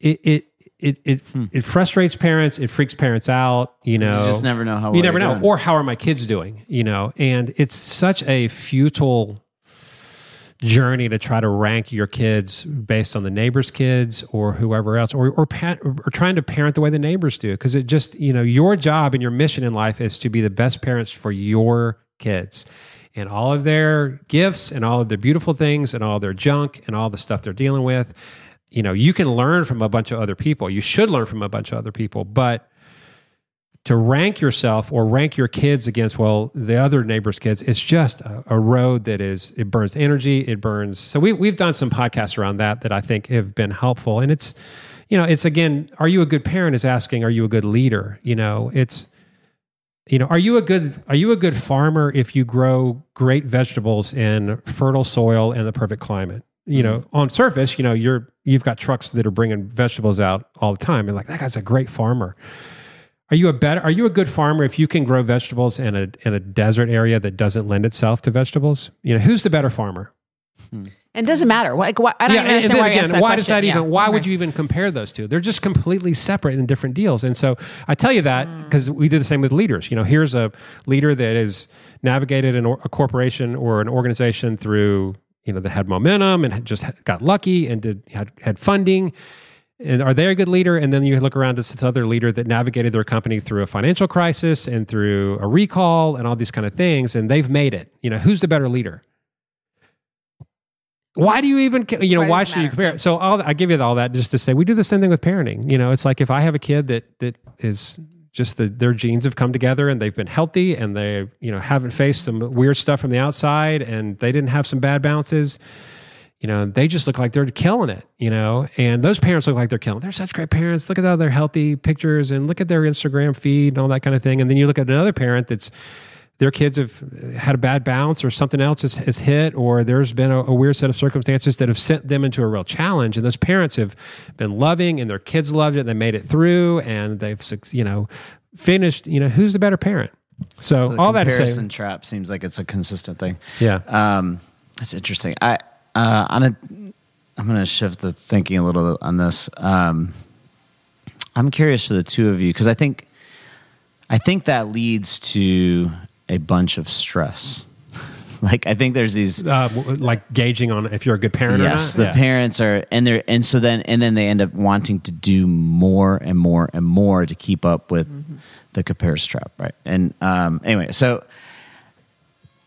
it it it it, hmm. it frustrates parents. It freaks parents out. You know, You just never know how you well never know, doing. or how are my kids doing? You know, and it's such a futile journey to try to rank your kids based on the neighbors' kids or whoever else, or or, pa- or trying to parent the way the neighbors do, because it just you know your job and your mission in life is to be the best parents for your kids. And all of their gifts and all of their beautiful things and all their junk and all the stuff they're dealing with, you know, you can learn from a bunch of other people. You should learn from a bunch of other people, but to rank yourself or rank your kids against well the other neighbors kids it's just a, a road that is it burns energy it burns. So we, we've done some podcasts around that that i think have been helpful. And it's you know it's again are you a good parent is asking are you a good leader? You know it's you know are you a good are you a good farmer if you grow great vegetables in fertile soil and the perfect climate? You mm-hmm. know on surface you know you're you've got trucks that are bringing vegetables out all the time and like that guy's a great farmer are you a better? Are you a good farmer if you can grow vegetables in a in a desert area that doesn't lend itself to vegetables? You know, who's the better farmer? And it doesn't matter. Like, why, I don't even and, understand then why you asked again, that why does question. that even? Yeah. Why would you even compare those two? They're just completely separate and different deals. And so I tell you that hmm. because we do the same with leaders. You know, here's a leader that has navigated an, or- a corporation or an organization through you know that had momentum and had just got lucky and did had had funding. And are they a good leader? And then you look around at this other leader that navigated their company through a financial crisis and through a recall and all these kind of things, and they've made it. You know, who's the better leader? Why do you even, you know, Why why it should you compare? So I'll, I give you all that just to say we do the same thing with parenting. You know, it's like if I have a kid that that is just the, their genes have come together and they've been healthy and they you know haven't faced some weird stuff from the outside and they didn't have some bad bounces. You know they just look like they're killing it you know and those parents look like they're killing they're such great parents. Look at how they're healthy pictures and look at their instagram feed and all that kind of thing. And then you look at another parent that's their kids have had a bad bounce or something else has, has hit or there's been a, a weird set of circumstances that have sent them into a real challenge and those parents have been loving and their kids loved it and they made it through and they've you know finished you know who's the better parent so, So all that comparison trap seems like it's a consistent thing. yeah Um, that's interesting. I uh, on a, I'm going to shift the thinking a little on this. Um, I'm curious for the two of you because I think, I think that leads to a bunch of stress. like I think there's these uh, like gauging on if you're a good parent yes or the Yeah. parents are and they're and so then and then they end up wanting to do more and more and more to keep up with the comparison trap right? And um anyway so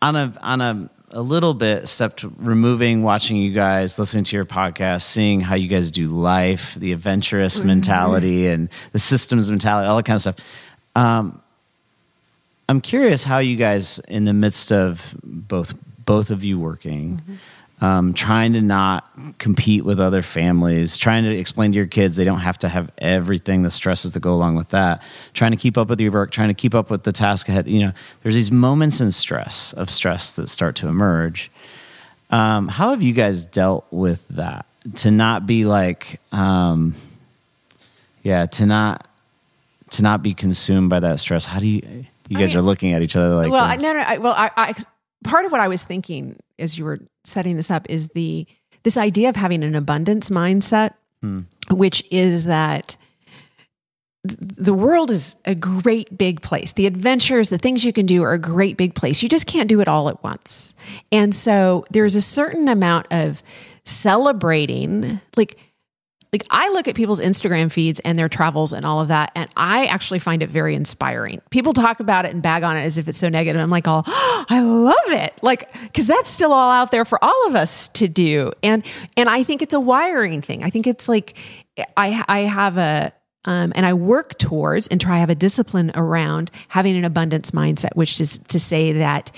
on a on a a little bit stepped removing watching you guys listening to your podcast seeing how you guys do life the adventurous mentality and the systems mentality all that kind of stuff. Um i'm curious how you guys in the midst of both both of you working um, trying to not compete with other families, trying to explain to your kids they don't have to have everything, the stresses that go along with that, trying to keep up with your work, trying to keep up with the task ahead. You know, there's these moments in stress of stress that start to emerge. Um, how have you guys dealt with that? To not be like, um, yeah, to not to not be consumed by that stress. How do you? You I guys mean- are looking at each other like, well, I, this. no, no. I, well, I, I, part of what I was thinking as you were setting this up is the this idea of having an abundance mindset, Hmm. which is that the world is a great big place. The adventures, the things you can do are a great big place. You just can't do it all at once. And so there's a certain amount of celebrating, like, like I look at people's Instagram feeds and their travels and all of that, and I actually find it very inspiring. People talk about it and bag on it as if it's so negative. I'm like, oh, I love it, like because that's still all out there for all of us to do, and and I think it's a wiring thing. I think it's like I I have a um, and I work towards and try to have a discipline around having an abundance mindset, which is to say that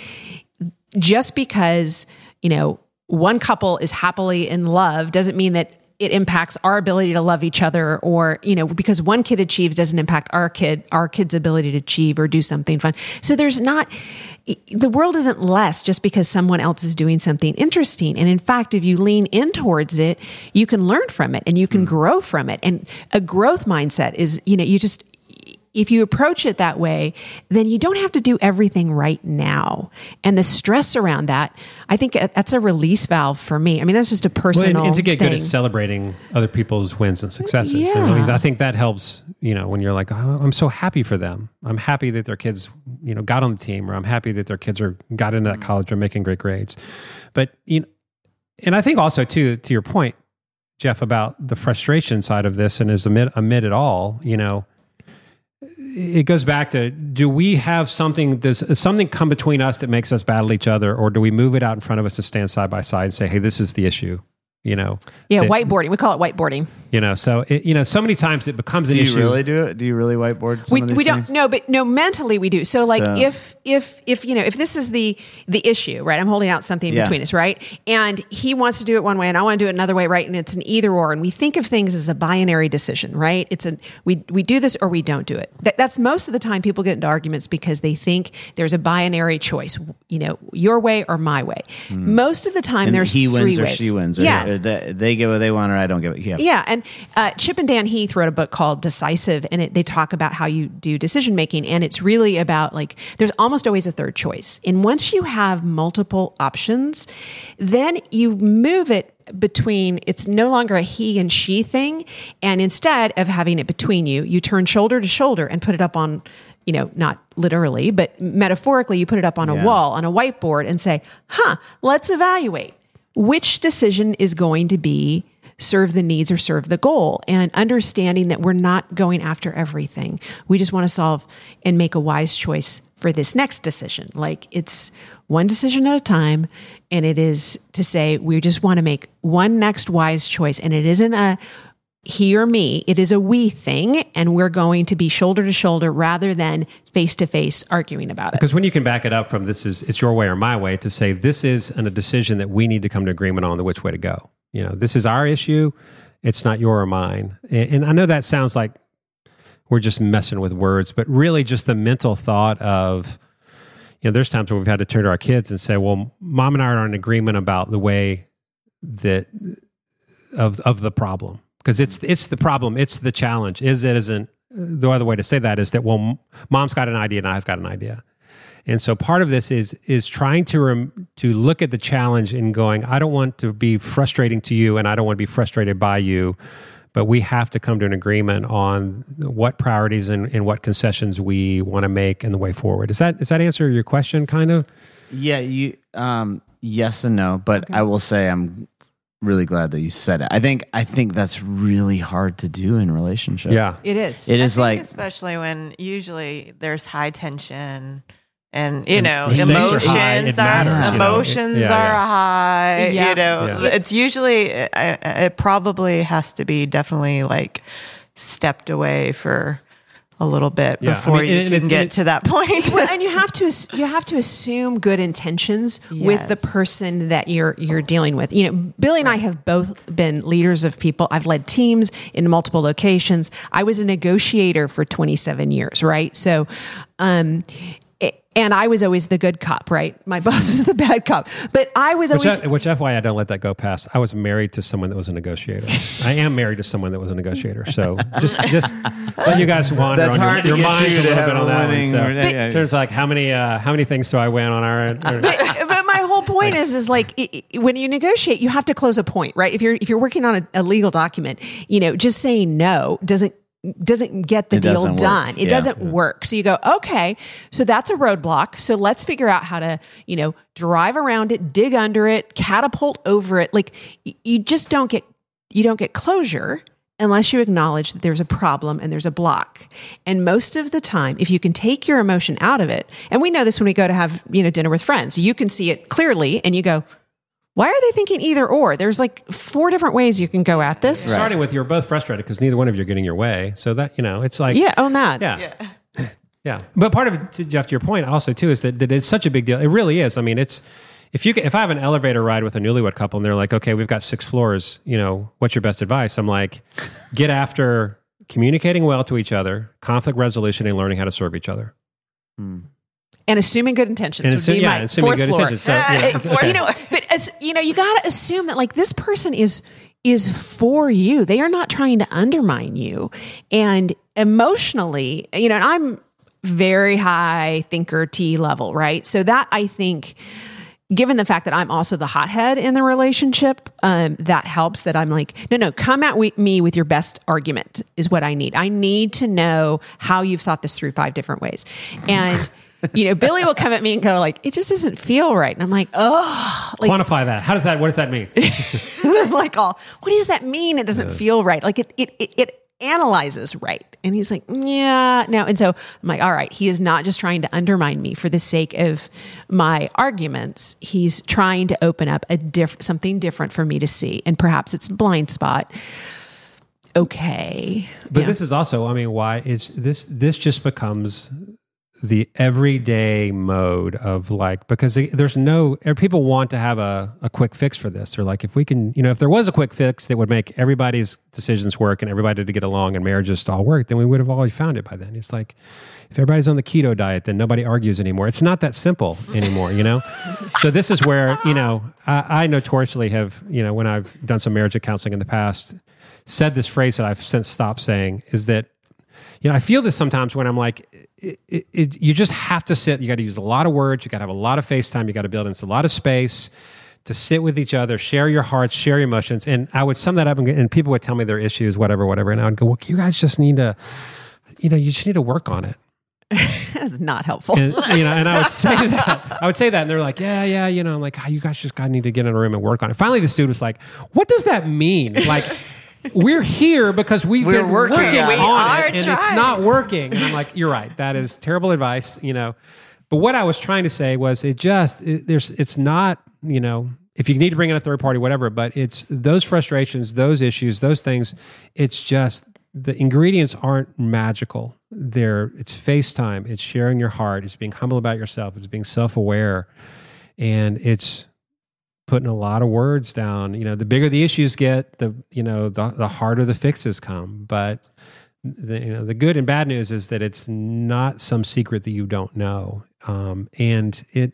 just because you know one couple is happily in love doesn't mean that it impacts our ability to love each other or you know because one kid achieves doesn't impact our kid our kid's ability to achieve or do something fun. So there's not the world isn't less just because someone else is doing something interesting. And in fact if you lean in towards it you can learn from it and you can hmm. grow from it. And a growth mindset is you know you just if you approach it that way, then you don't have to do everything right now. And the stress around that, I think that's a release valve for me. I mean, that's just a Well, personal and, and to get thing. good at celebrating other people's wins and successes. And I, mean, I think that helps, you know, when you're like, oh, I'm so happy for them. I'm happy that their kids, you know, got on the team or I'm happy that their kids are got into that mm. college or making great grades. But, you know, and I think also too, to your point, Jeff, about the frustration side of this and is amid, amid it all, you know, it goes back to do we have something does something come between us that makes us battle each other or do we move it out in front of us to stand side by side and say hey this is the issue you know yeah, that- whiteboarding. We call it whiteboarding. you know so it, you know so many times it becomes an Do you issue really do it? Do you really whiteboard some we, of these we don't things? no but no mentally we do so like So- if if if you know if this is the the issue right i'm holding out something Yeah. between us right and he wants to do it one way and i want to do it another way right and it's an either or and we think of things as a binary decision right it's a we we do this or we don't do it that, that's most of the time people get into arguments because they think there's a binary choice you know your way or my way hmm. most of the time. And there's he three wins or ways she wins. Or yes they, they get what they want, or I don't get what. Yeah. yeah, and uh, Chip and Dan Heath wrote a book called Decisive, and it, they talk about how you do decision making, and it's really about like there's almost always a third choice, and once you have multiple options, then you move it between it's no longer a he and she thing, and instead of having it between you, you turn shoulder to shoulder and put it up on. You know, not literally, but metaphorically, you put it up on a wall, on a whiteboard, and say, huh, let's evaluate which decision is going to be serve the needs or serve the goal and understanding that we're not going after everything. We just want to solve and make a wise choice for this next decision. Like it's one decision at a time and it is to say we just want to make one next wise choice and it isn't a he or me it is a we thing and we're going to be shoulder to shoulder rather than face to face arguing about it. Because when you can back it up from this is it's your way or my way to say this is an, a decision that we need to come to agreement on the which way to go. You know this is our issue it's not your or mine. And, and i know that sounds like we're just messing with words but really just the mental thought of you know there's times where we've had to turn to our kids and say well mom and i are in agreement about the way that of of the problem because it's it's the problem it's the challenge is it isn't the other way to say that is that well mom's got an idea and i've got an idea. And so part of this is is trying to rem, to look at the challenge and going i don't want to be frustrating to you and i don't want to be frustrated by you but we have to come to an agreement on what priorities and, and what concessions we want to make and the way forward. Does that does that answer your question kind of? Yeah, you um yes and no, but I will say I'm really glad that you said it. I think I think that's really hard to do in a relationship. yeah it is It I is like especially when usually there's high tension and you know the stakes are emotions high, are, matters, you know. emotions Yeah, are yeah. high Yeah. you know Yeah. it's usually it, it probably has to be definitely like stepped away for a little bit Yeah, I before mean, you and can it's- get it- to that point well, and you have to you have to assume good intentions with the person that you're you're dealing with. You know, Billy and I have both been leaders of people. I've led teams in multiple locations. I was a negotiator for 27 years, right? So, um it- and I was always the good cop, right? My boss was the bad cop, but I was Which, always I, which FYI, I don't let that go past. I was married to someone that was a negotiator. I am married to someone that was a negotiator. So just just let you guys wander That's on hard your, your minds you a little bit on a that one. So or- yeah, yeah. in terms of like how many uh, how many things do I win on our end? But, but my whole point is is like i i when you negotiate you have to close a point right if you're if you're working on a, a legal document you know just saying no doesn't doesn't get the It deal doesn't work. done. It Yeah. doesn't work. So you go, okay, so that's a roadblock. So let's figure out how to, you know, drive around it, dig under it, catapult over it. Like y- you just don't get you don't get closure unless you acknowledge that there's a problem and there's a block. And most of the time, if you can take your emotion out of it, and we know this when we go to have, you know, dinner with friends, you can see it clearly and you go, why are they thinking either or? There's like four different ways you can go at this. Starting with you're both frustrated because neither one of you are getting your way. So that you know, it's like Yeah, own that. yeah. Yeah. But part of it, to Jeff, to your point also too, is that, that it's such a big deal. It really is. I mean, it's if you can, if I have an elevator ride with a newlywed couple and they're like, okay, we've got six floors, you know, what's your best advice? I'm like, get after communicating well to each other, conflict resolution, and learning how to serve each other. Hmm. and assuming good intentions And would assume- be yeah, my assuming good floor. intentions. So, yeah. Fourth- you know, but as you know, you got to assume that like this person is is for you. They are not trying to undermine you, and emotionally, you know, and I'm very high thinker T level, right? So that I think. Given the fact that I'm also the hothead in the relationship, um, that helps. That I'm like, no, no, come at we- me with your best argument is what I need. I need to know how you've thought this through five different ways, and you know, Billy will come at me and go like, it just doesn't feel right. And I'm like, oh, like, Quantify that. How does that? What does that mean? I'm like, all, what does that mean? It doesn't feel right. Like it, it, it, it analyzes right. And he's like, yeah, no. And so I'm like, all right, he is not just trying to undermine me for the sake of my arguments. He's trying to open up a diff- something different for me to see. And perhaps it's a blind spot. Okay. But Yeah. this is also, I mean, why it's this? This just becomes the everyday mode of like because there's no er, people want to have a, a quick fix for this. They're like, if we can, you know, if there was a quick fix that would make everybody's decisions work and everybody to get along and marriages to all work, then we would have already found it by then. It's like if everybody's on the keto diet, then nobody argues anymore. It's not that simple anymore, you know. so this is where you know I, I notoriously have you know when I've done some marriage counseling in the past said this phrase that I've since stopped saying is that you know, I feel this sometimes when I'm like, it, it, it, you just have to sit. You got to use a lot of words. You got to have a lot of FaceTime. You got to build in a lot of space to sit with each other, share your hearts, share your emotions. And I would sum that up, and, and people would tell me their issues, whatever, whatever. And I would go, well, you guys just need to, you know, you just need to work on it. That's not helpful. And you know, and I would say that. I would say that, and they're like, "Yeah, yeah," you know, I'm like, oh, "You guys just got need to get in a room and work on it." Finally, this dude was like, "What does that mean?" Like, we're here because we've We're been working working, on on it, and it's not working. And I'm like, "You're right. That is terrible advice." You know, but what I was trying to say was, it just it, there's it's not you know. If you need to bring in a third party, whatever, but it's those frustrations, those issues, those things. It's just the ingredients aren't magical. They're it's FaceTime, it's sharing your heart, it's being humble about yourself, it's being self-aware, and it's putting a lot of words down. You know, the bigger the issues get, the you know, the the harder the fixes come. But the you know, the good and bad news is that it's not some secret that you don't know. Um, and it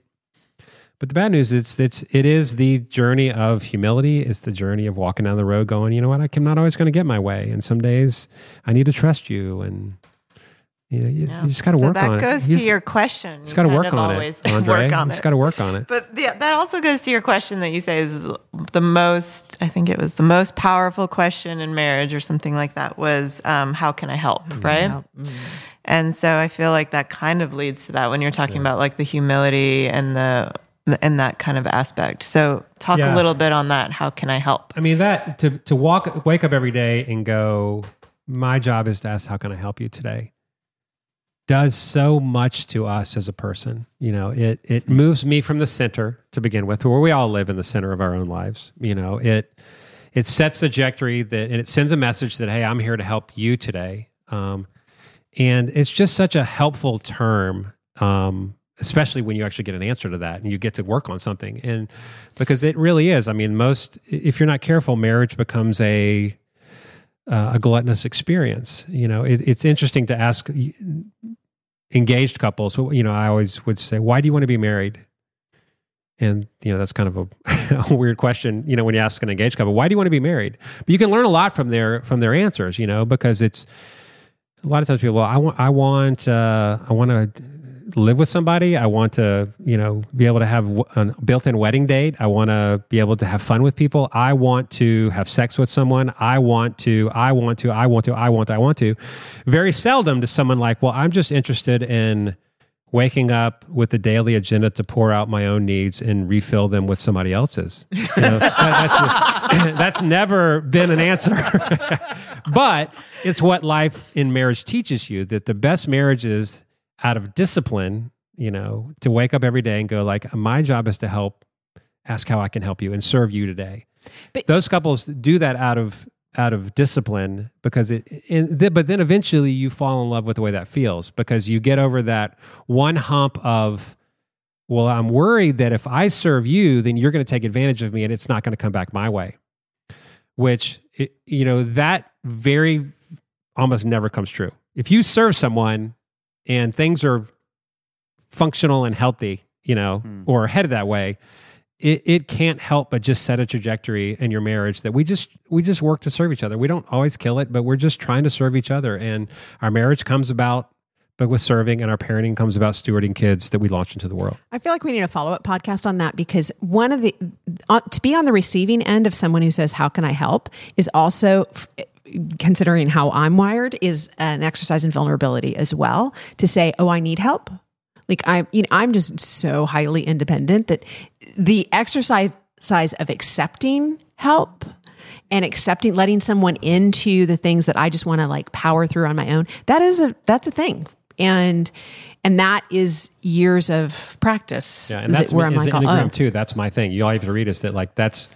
but the bad news is it's it is the journey of humility. It's the journey of walking down the road, going, you know what, I'm not always going to get my way, and some days I need to trust you, and you know, you, you just got to so work that on goes it. to You just- your question. just got to You work kind of on always it, Andre. Work on just got to work on it. But yeah, that also goes to your question that you say is the most, I think it was the most powerful question in marriage or something like that was, um, how can I help? Right. Mm-hmm. And so I feel like that kind of leads to that when you're talking about like the humility and the, and that kind of aspect. So talk Yeah. a little bit on that. How can I help? I mean that to to walk wake up every day and go, my job is to ask how can I help you today? Does so much to us as a person. You know, it it moves me from the center to begin with, where we all live in the center of our own lives. You know, it it sets the trajectory that and it sends a message that hey, I'm here to help you today. Um, and it's just such a helpful term um, especially when you actually get an answer to that and you get to work on something and because it really is i mean most if you're not careful marriage becomes a uh, a gluttonous experience. You know it, it's interesting to ask engaged couples you know i always would say why do you want to be married? And you know that's kind of a, a weird question you know when you ask an engaged couple why do you want to be married? But you can learn a lot from their from their answers you know because it's a lot of times people well i want i want uh, i want to live with somebody. I want to, you know, be able to have a built-in wedding date. I want to be able to have fun with people. I want to have sex with someone. I want to, I want to, I want to, I want to, I want to. Very seldom does someone like, well, I'm just interested in waking up with the daily agenda to pour out my own needs and refill them with somebody else's. You know, that, that's, that's never been an answer. but it's what life in marriage teaches you that the best marriages out of discipline, you know, to wake up every day and go like, my job is to help, ask how I can help you and serve you today. But those couples do that out of out of discipline because it th- but then eventually you fall in love with the way that feels because you get over that one hump of well i'm worried that if i serve you then you're going to take advantage of me and it's not going to come back my way which it, you know that very almost never comes true if you serve someone and things are functional and healthy, you know, mm. or headed that way, it, it can't help but just set a trajectory in your marriage that we just we just work to serve each other. We don't always kill it, but we're just trying to serve each other. And our marriage comes about but with serving and our parenting comes about stewarding kids that we launch into the world. I feel like we need a follow up podcast on that because one of the uh, to be on the receiving end of someone who says, "How can I help?" is also considering how I'm wired, is an exercise in vulnerability as well. To say, "Oh, I need help." Like I'm, you know, I'm just so highly independent that the exercise of accepting help and accepting, letting someone into the things that I just want to like power through on my own. That is a that's a thing, and and that is years of practice. Yeah, and that's where I'm like, oh. too. That's my thing. You all have to read is that like that's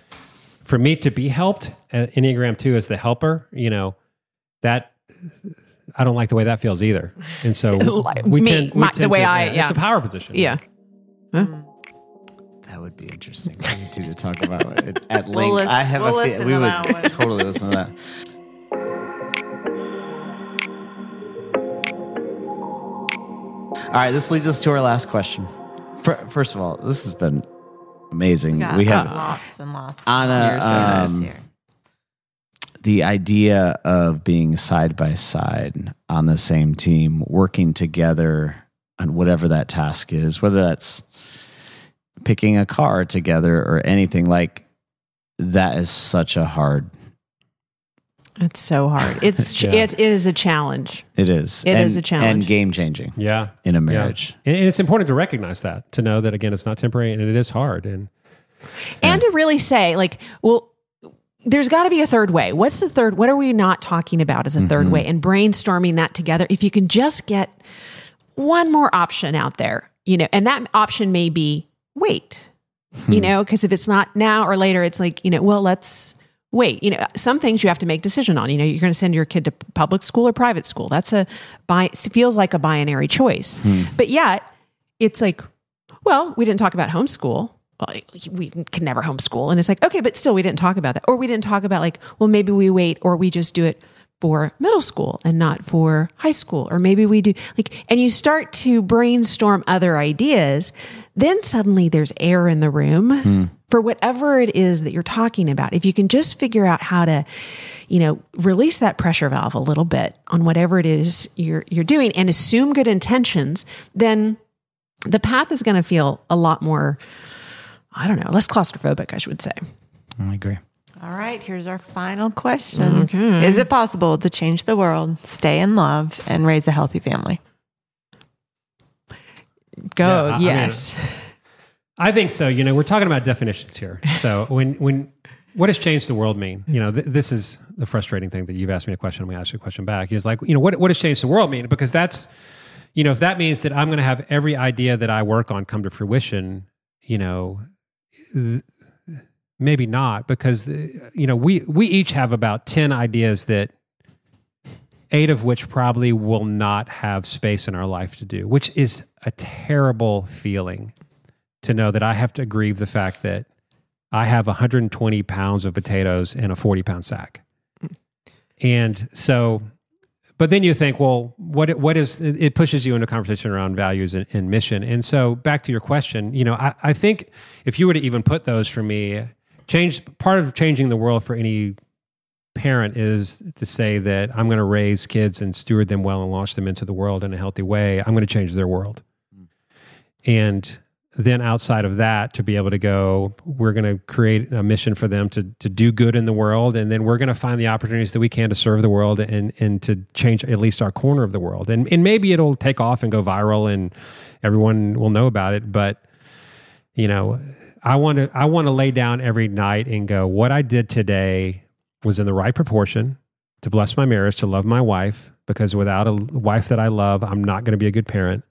for me to be helped, uh, Enneagram 2 is the helper, you know, that I don't like the way that feels either. And so we me, tend, we my, tend the way to, I, yeah, yeah. it's a power position. Yeah. Huh? That would be interesting for you two to talk about it at length. We'll listen, I have we'll a feeling we would totally listen to that. All right, this leads us to our last question. First of all, this has been amazing. We, we have lots and lots. Anna. Um, the idea of being side by side on the same team, working together on whatever that task is, whether that's picking a car together or anything like that is such a hard it's so hard. It's yeah. it, it is a challenge. It is. It and, is a challenge and game changing. Yeah, in a marriage, yeah. and it's important to recognize that to know that again, it's not temporary and it is hard, and and to really say like, well, there's got to be a third way. What's the third? What are we not talking about as a 3rd mm-hmm. way? And brainstorming that together. If you can just get one more option out there, you know, and that option may be wait, hmm. you know, because if it's not now or later, it's like you know, well, let's wait you know some things you have to make decision on. You know you're going to send your kid to public school or private school. That's a bi feels like a binary choice. Hmm. but yet it's like well we didn't talk about homeschool. Well, we can never homeschool. And it's like okay but still we didn't talk about that. Or we didn't talk about like well maybe we wait or we just do it for middle school and not for high school. Or maybe we do like and you start to brainstorm other ideas then suddenly there's air in the room. Hmm for whatever it is that you're talking about, if you can just figure out how to, you know, release that pressure valve a little bit on whatever it is you're you're doing and assume good intentions, then the path is going to feel a lot more I don't know, less claustrophobic, I should say. I agree. All right, here's our final question. Okay. Is it possible to change the world, stay in love, and raise a healthy family? Go, yeah, yes. I mean, I think so. You know, we're talking about definitions here. So when when what does change the world mean? You know, th- this is the frustrating thing that you've asked me a question. I'm going to ask you a question back. Is like, you know, what what does change the world mean? Because that's, you know, if that means that I'm going to have every idea that I work on come to fruition, you know, th- maybe not. Because the, you know, we we each have about ten ideas that eight of which probably will not have space in our life to do, which is a terrible feeling to know that I have to grieve the fact that I have 120 pounds of potatoes in a 40 pound sack. And so, but then you think, well, what what is it pushes you into conversation around values and, and mission. And so, back to your question, you know, I, I think if you were to even put those for me, change part of changing the world for any parent is to say that I'm going to raise kids and steward them well and launch them into the world in a healthy way. I'm going to change their world. Mm. and then outside of that to be able to go we're going to create a mission for them to to do good in the world and then we're going to find the opportunities that we can to serve the world and and to change at least our corner of the world. And and maybe it'll take off and go viral and everyone will know about it but you know i want to i want to lay down every night and go what i did today was in the right proportion to bless my marriage to love my wife because without a wife that i love i'm not going to be a good parent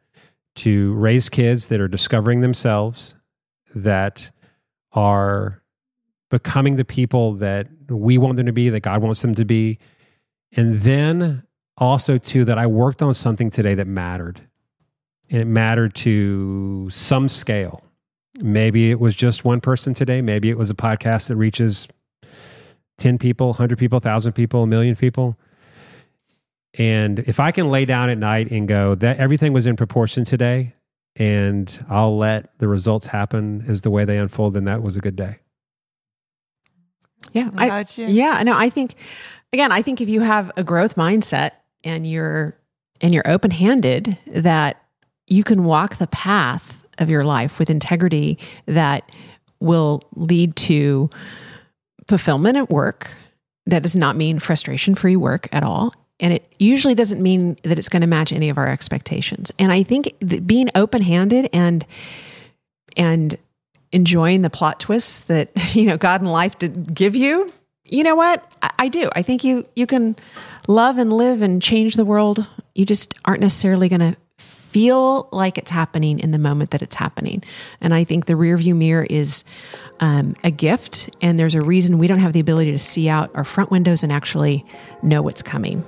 to raise kids that are discovering themselves, that are becoming the people that we want them to be, that God wants them to be. And then also, too, that I worked on something today that mattered. And it mattered to some scale. Maybe it was just one person today. Maybe it was a podcast that reaches 10 people, 100 people, 1,000 people, a million people. And if I can lay down at night and go, that everything was in proportion today, and I'll let the results happen as the way they unfold, then that was a good day. Yeah. I, yeah. No, I think, again, I think if you have a growth mindset and you're, and you're open handed, that you can walk the path of your life with integrity that will lead to fulfillment at work. That does not mean frustration free work at all and it usually doesn't mean that it's going to match any of our expectations. And i think being open-handed and and enjoying the plot twists that you know god and life did give you you know what? I, I do. I think you you can love and live and change the world. You just aren't necessarily going to feel like it's happening in the moment that it's happening. And i think the rear view mirror is um, a gift and there's a reason we don't have the ability to see out our front windows and actually know what's coming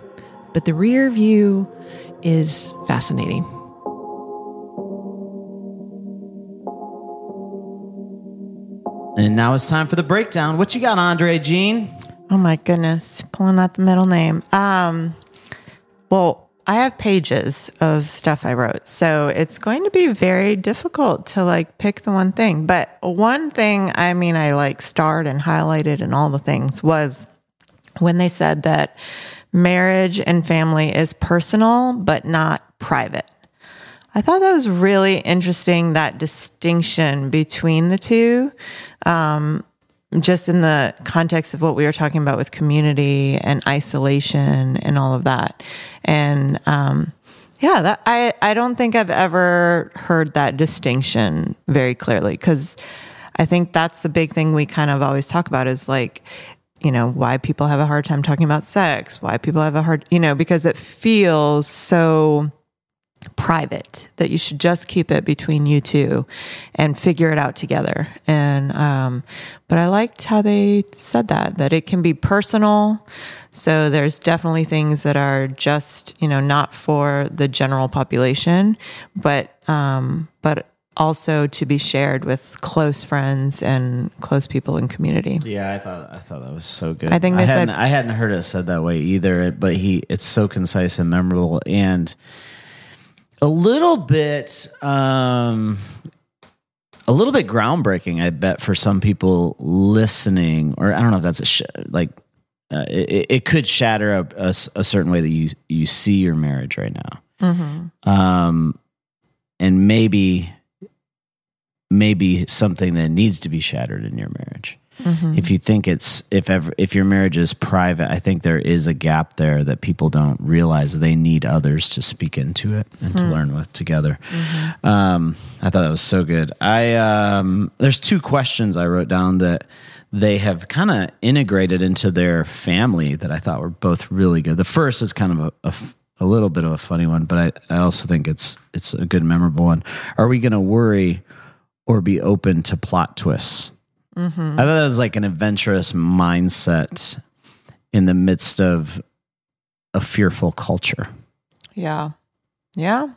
but the rear view is fascinating. And now it's time for the breakdown. What you got, Andre Jean? Oh my goodness, pulling out the middle name. Um, well, I have pages of stuff I wrote, so it's going to be very difficult to like pick the one thing. But one thing, I mean, I like starred and highlighted and all the things was when they said that marriage and family is personal, but not private. I thought that was really interesting, that distinction between the two, um, just in the context of what we were talking about with community and isolation and all of that. And um, yeah, that, I, I don't think I've ever heard that distinction very clearly because I think that's the big thing we kind of always talk about is like you know, why people have a hard time talking about sex, why people have a hard, you know, because it feels so private that you should just keep it between you two and figure it out together. And, um, but I liked how they said that, that it can be personal. So there's definitely things that are just, you know, not for the general population, but, um, but also to be shared with close friends and close people in community. Yeah, I thought I thought that was so good. I think I said hadn't, I hadn't heard it said that way either, but he it's so concise and memorable and a little bit um a little bit groundbreaking, I bet, for some people listening, or I don't know if that's a sh- like uh, it, it, could shatter a, a, a, certain way that you you see your marriage right now, mm-hmm. um, and maybe maybe something that needs to be shattered in your marriage. Mm-hmm. If you think it's if ever if your marriage is private, I think there is a gap there that people don't realize they need others to speak into it and mm-hmm. to learn with together. Mm-hmm. Um, I thought that was so good. I um, there's two questions I wrote down that they have kind of integrated into their family that I thought were both really good. The first is kind of a, a, a little bit of a funny one, but I, I also think it's it's a good memorable one. Are we going to worry? Or be open to plot twists. Mm-hmm. I thought that was like an adventurous mindset in the midst of a fearful culture. Yeah. Yeah.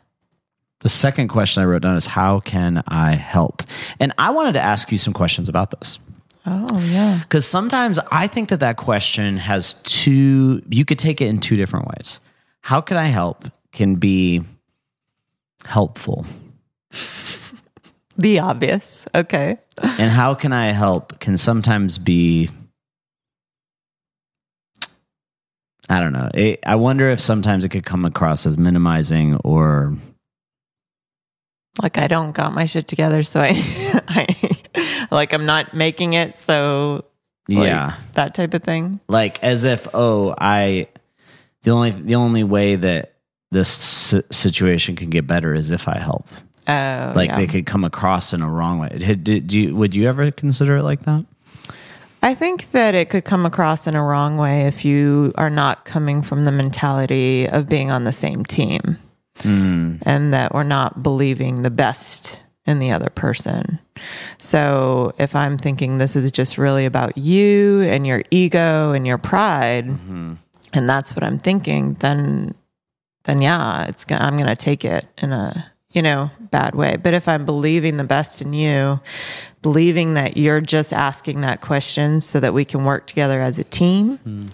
The second question I wrote down is how can I help? And I wanted to ask you some questions about this. Oh, yeah. Because sometimes I think that that question has two, you could take it in two different ways. How can I help can be helpful. The obvious. Okay. and how can I help can sometimes be I don't know. It, I wonder if sometimes it could come across as minimizing or like I don't got my shit together, so I, I like I'm not making it, so like, yeah. that type of thing. Like as if, oh, I the only the only way that this situation can get better is if I help. Oh, Like yeah. they could come across in a wrong way. Did, did you would you ever consider it like that? I think that it could come across in a wrong way if you are not coming from the mentality of being on the same team hmm. and that we're not believing the best in the other person. So if I'm thinking this is just really about you and your ego and your pride, mm-hmm. and that's what I'm thinking, then then yeah, it's gonna, I'm going to take it in a you know bad way. But if I'm believing the best in you, believing that you're just asking that question so that we can work together as a team,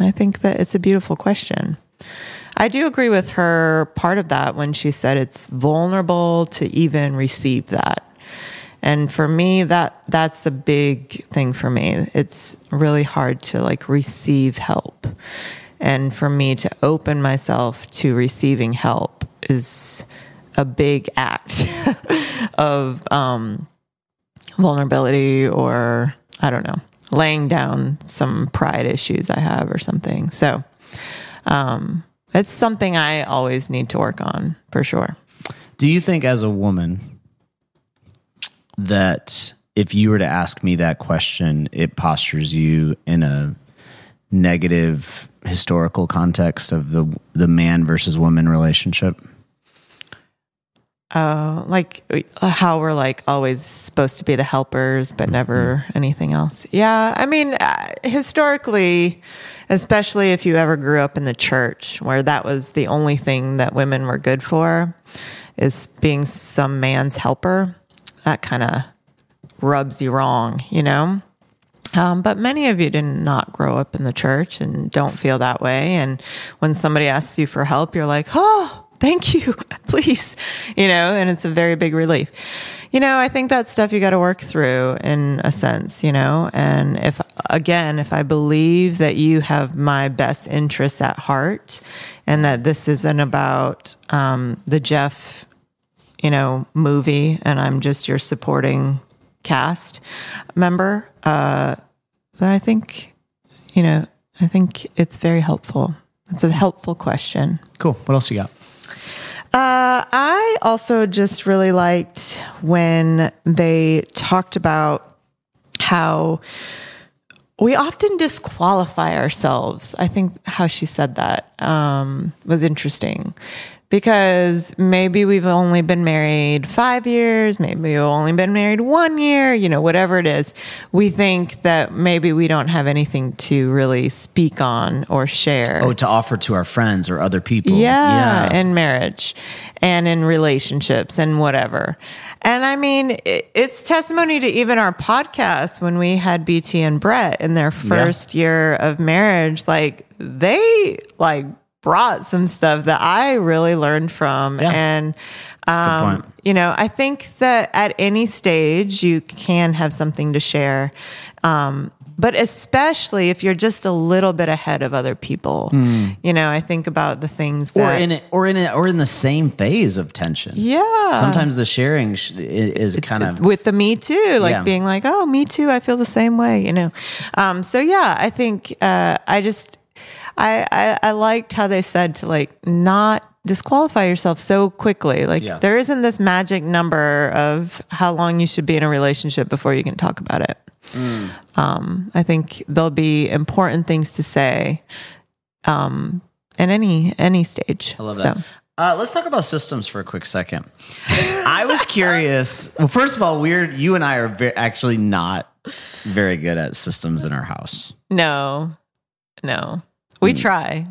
I think that it's a beautiful question. I do agree with her part of that when she said it's vulnerable to even receive that. And for me that that's a big thing for me. It's really hard to like receive help. And for me to open myself to receiving help is a big act of um, vulnerability or I don't know, laying down some pride issues I have or something. So um, it's something I always need to work on for sure. Do you think as a woman that if you were to ask me that question, it postures you in a negative historical context of the the man versus woman relationship? Uh, like uh, how we're like always supposed to be the helpers, but never anything else. Yeah, I mean, uh, historically, especially if you ever grew up in the church where that was the only thing that women were good for, is being some man's helper. That kind of rubs you wrong, you know. Um, but many of you did not grow up in the church and don't feel that way. And when somebody asks you for help, you're like, oh, thank you, please, you know, and it's a very big relief. You know, I think that's stuff you got to work through in a sense, you know. And if, again, if I believe that you have my best interests at heart and that this isn't about um, the Jeff, you know, movie and I'm just your supporting cast member, uh, I think, you know, I think it's very helpful. It's a helpful question. Cool. What else you got? Uh, I also just really liked when they talked about how we often disqualify ourselves. I think how she said that um, was interesting because maybe we've only been married five years, maybe we've only been married one year, you know, whatever it is. We think that maybe we don't have anything to really speak on or share. Oh, to offer to our friends or other people. Yeah, yeah. in marriage and in relationships and whatever. And I mean, it, it's testimony to even our podcast when we had BT and Brett in their first year of marriage. Like they like brought some stuff that I really learned from. Yeah. And, um, you know, I think that at any stage you can have something to share. Um, but especially if you're just a little bit ahead of other people, you know, I think about the things Hmm. Or that in it, or in it, or in the same phase of tension. yeah. Sometimes the sharing sh- is kind of with the me too, like Yeah. being like, oh, me too. I feel the same way, you know? Um, so yeah, I think, uh, I just, I, I, I liked how they said to like not disqualify yourself so quickly. Like Yeah. there isn't this magic number of how long you should be in a relationship before you can talk about it. Mm. Um, I think there'll be important things to say, um, in any, any stage. I love So, that. Uh, let's talk about systems for a quick second. I was curious. Well, first of all, we're you and I are actually not very good at systems in our house. No, no. We mm. try.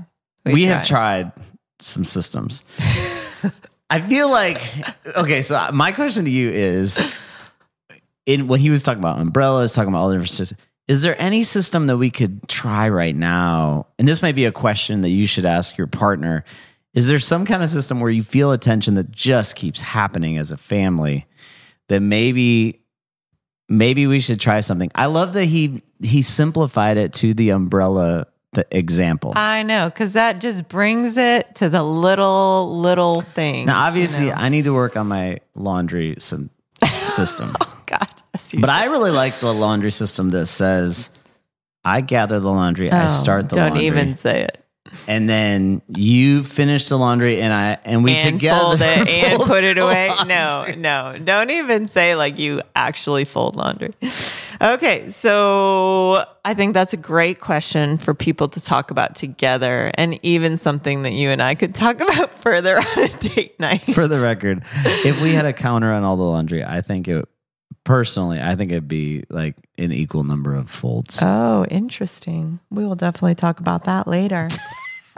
We, have tried some systems. I feel like okay. So my question to you is, in what he was talking about umbrellas, talking about all the different systems. Is there any system that we could try right now? And this might be a question that you should ask your partner. Is there some kind of system where you feel a tension that just keeps happening as a family that maybe maybe we should try something? I love that he he simplified it to the umbrella the example. I know, because that just brings it to the little, little thing. now, obviously, I need to work on my laundry system, Oh God, yes, but I really like the laundry system that says I gather the laundry, I Oh, start the laundry. Don't even say it. and then you finish the laundry, and I and we and together fold it and fold put it away. laundry. No, no, don't even say like you actually fold laundry. Okay, so I think that's a great question for people to talk about together, and even something that you and I could talk about further on a date night. For the record, if we had a counter on all the laundry, I think it personally, I think it'd be like an equal number of folds. Oh, interesting. We will definitely talk about that later.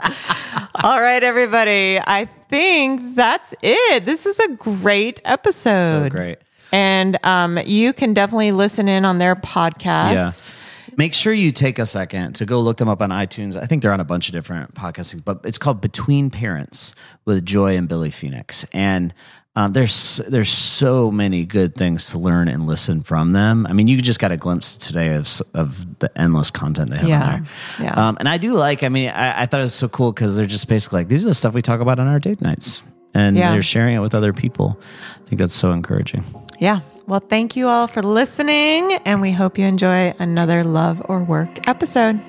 All right, everybody. I think that's it. This is a great episode. so great. And um, you can definitely listen in on their podcast. Yeah. Make sure you take a second to go look them up on iTunes. I think they're on a bunch of different podcasting, but it's called Between Parents with Joy and Billy Phoenix. And um, there's there's so many good things to learn and listen from them. I mean, you just got a glimpse today of of the endless content they have Yeah. on there. Yeah. Um, and I do like. I mean, I, I thought it was so cool because they're just basically like these are the stuff we talk about on our date nights, and Yeah. they're sharing it with other people. I think that's so encouraging. Yeah. Well, thank you all for listening, and we hope you enjoy another Love or Work episode.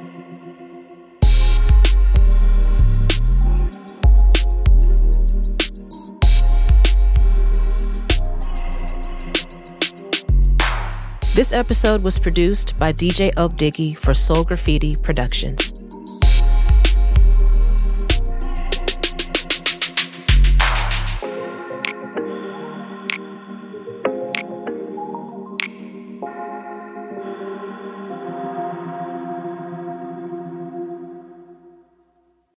This episode was produced by DJ Oak Diggy for Soul Graffiti Productions.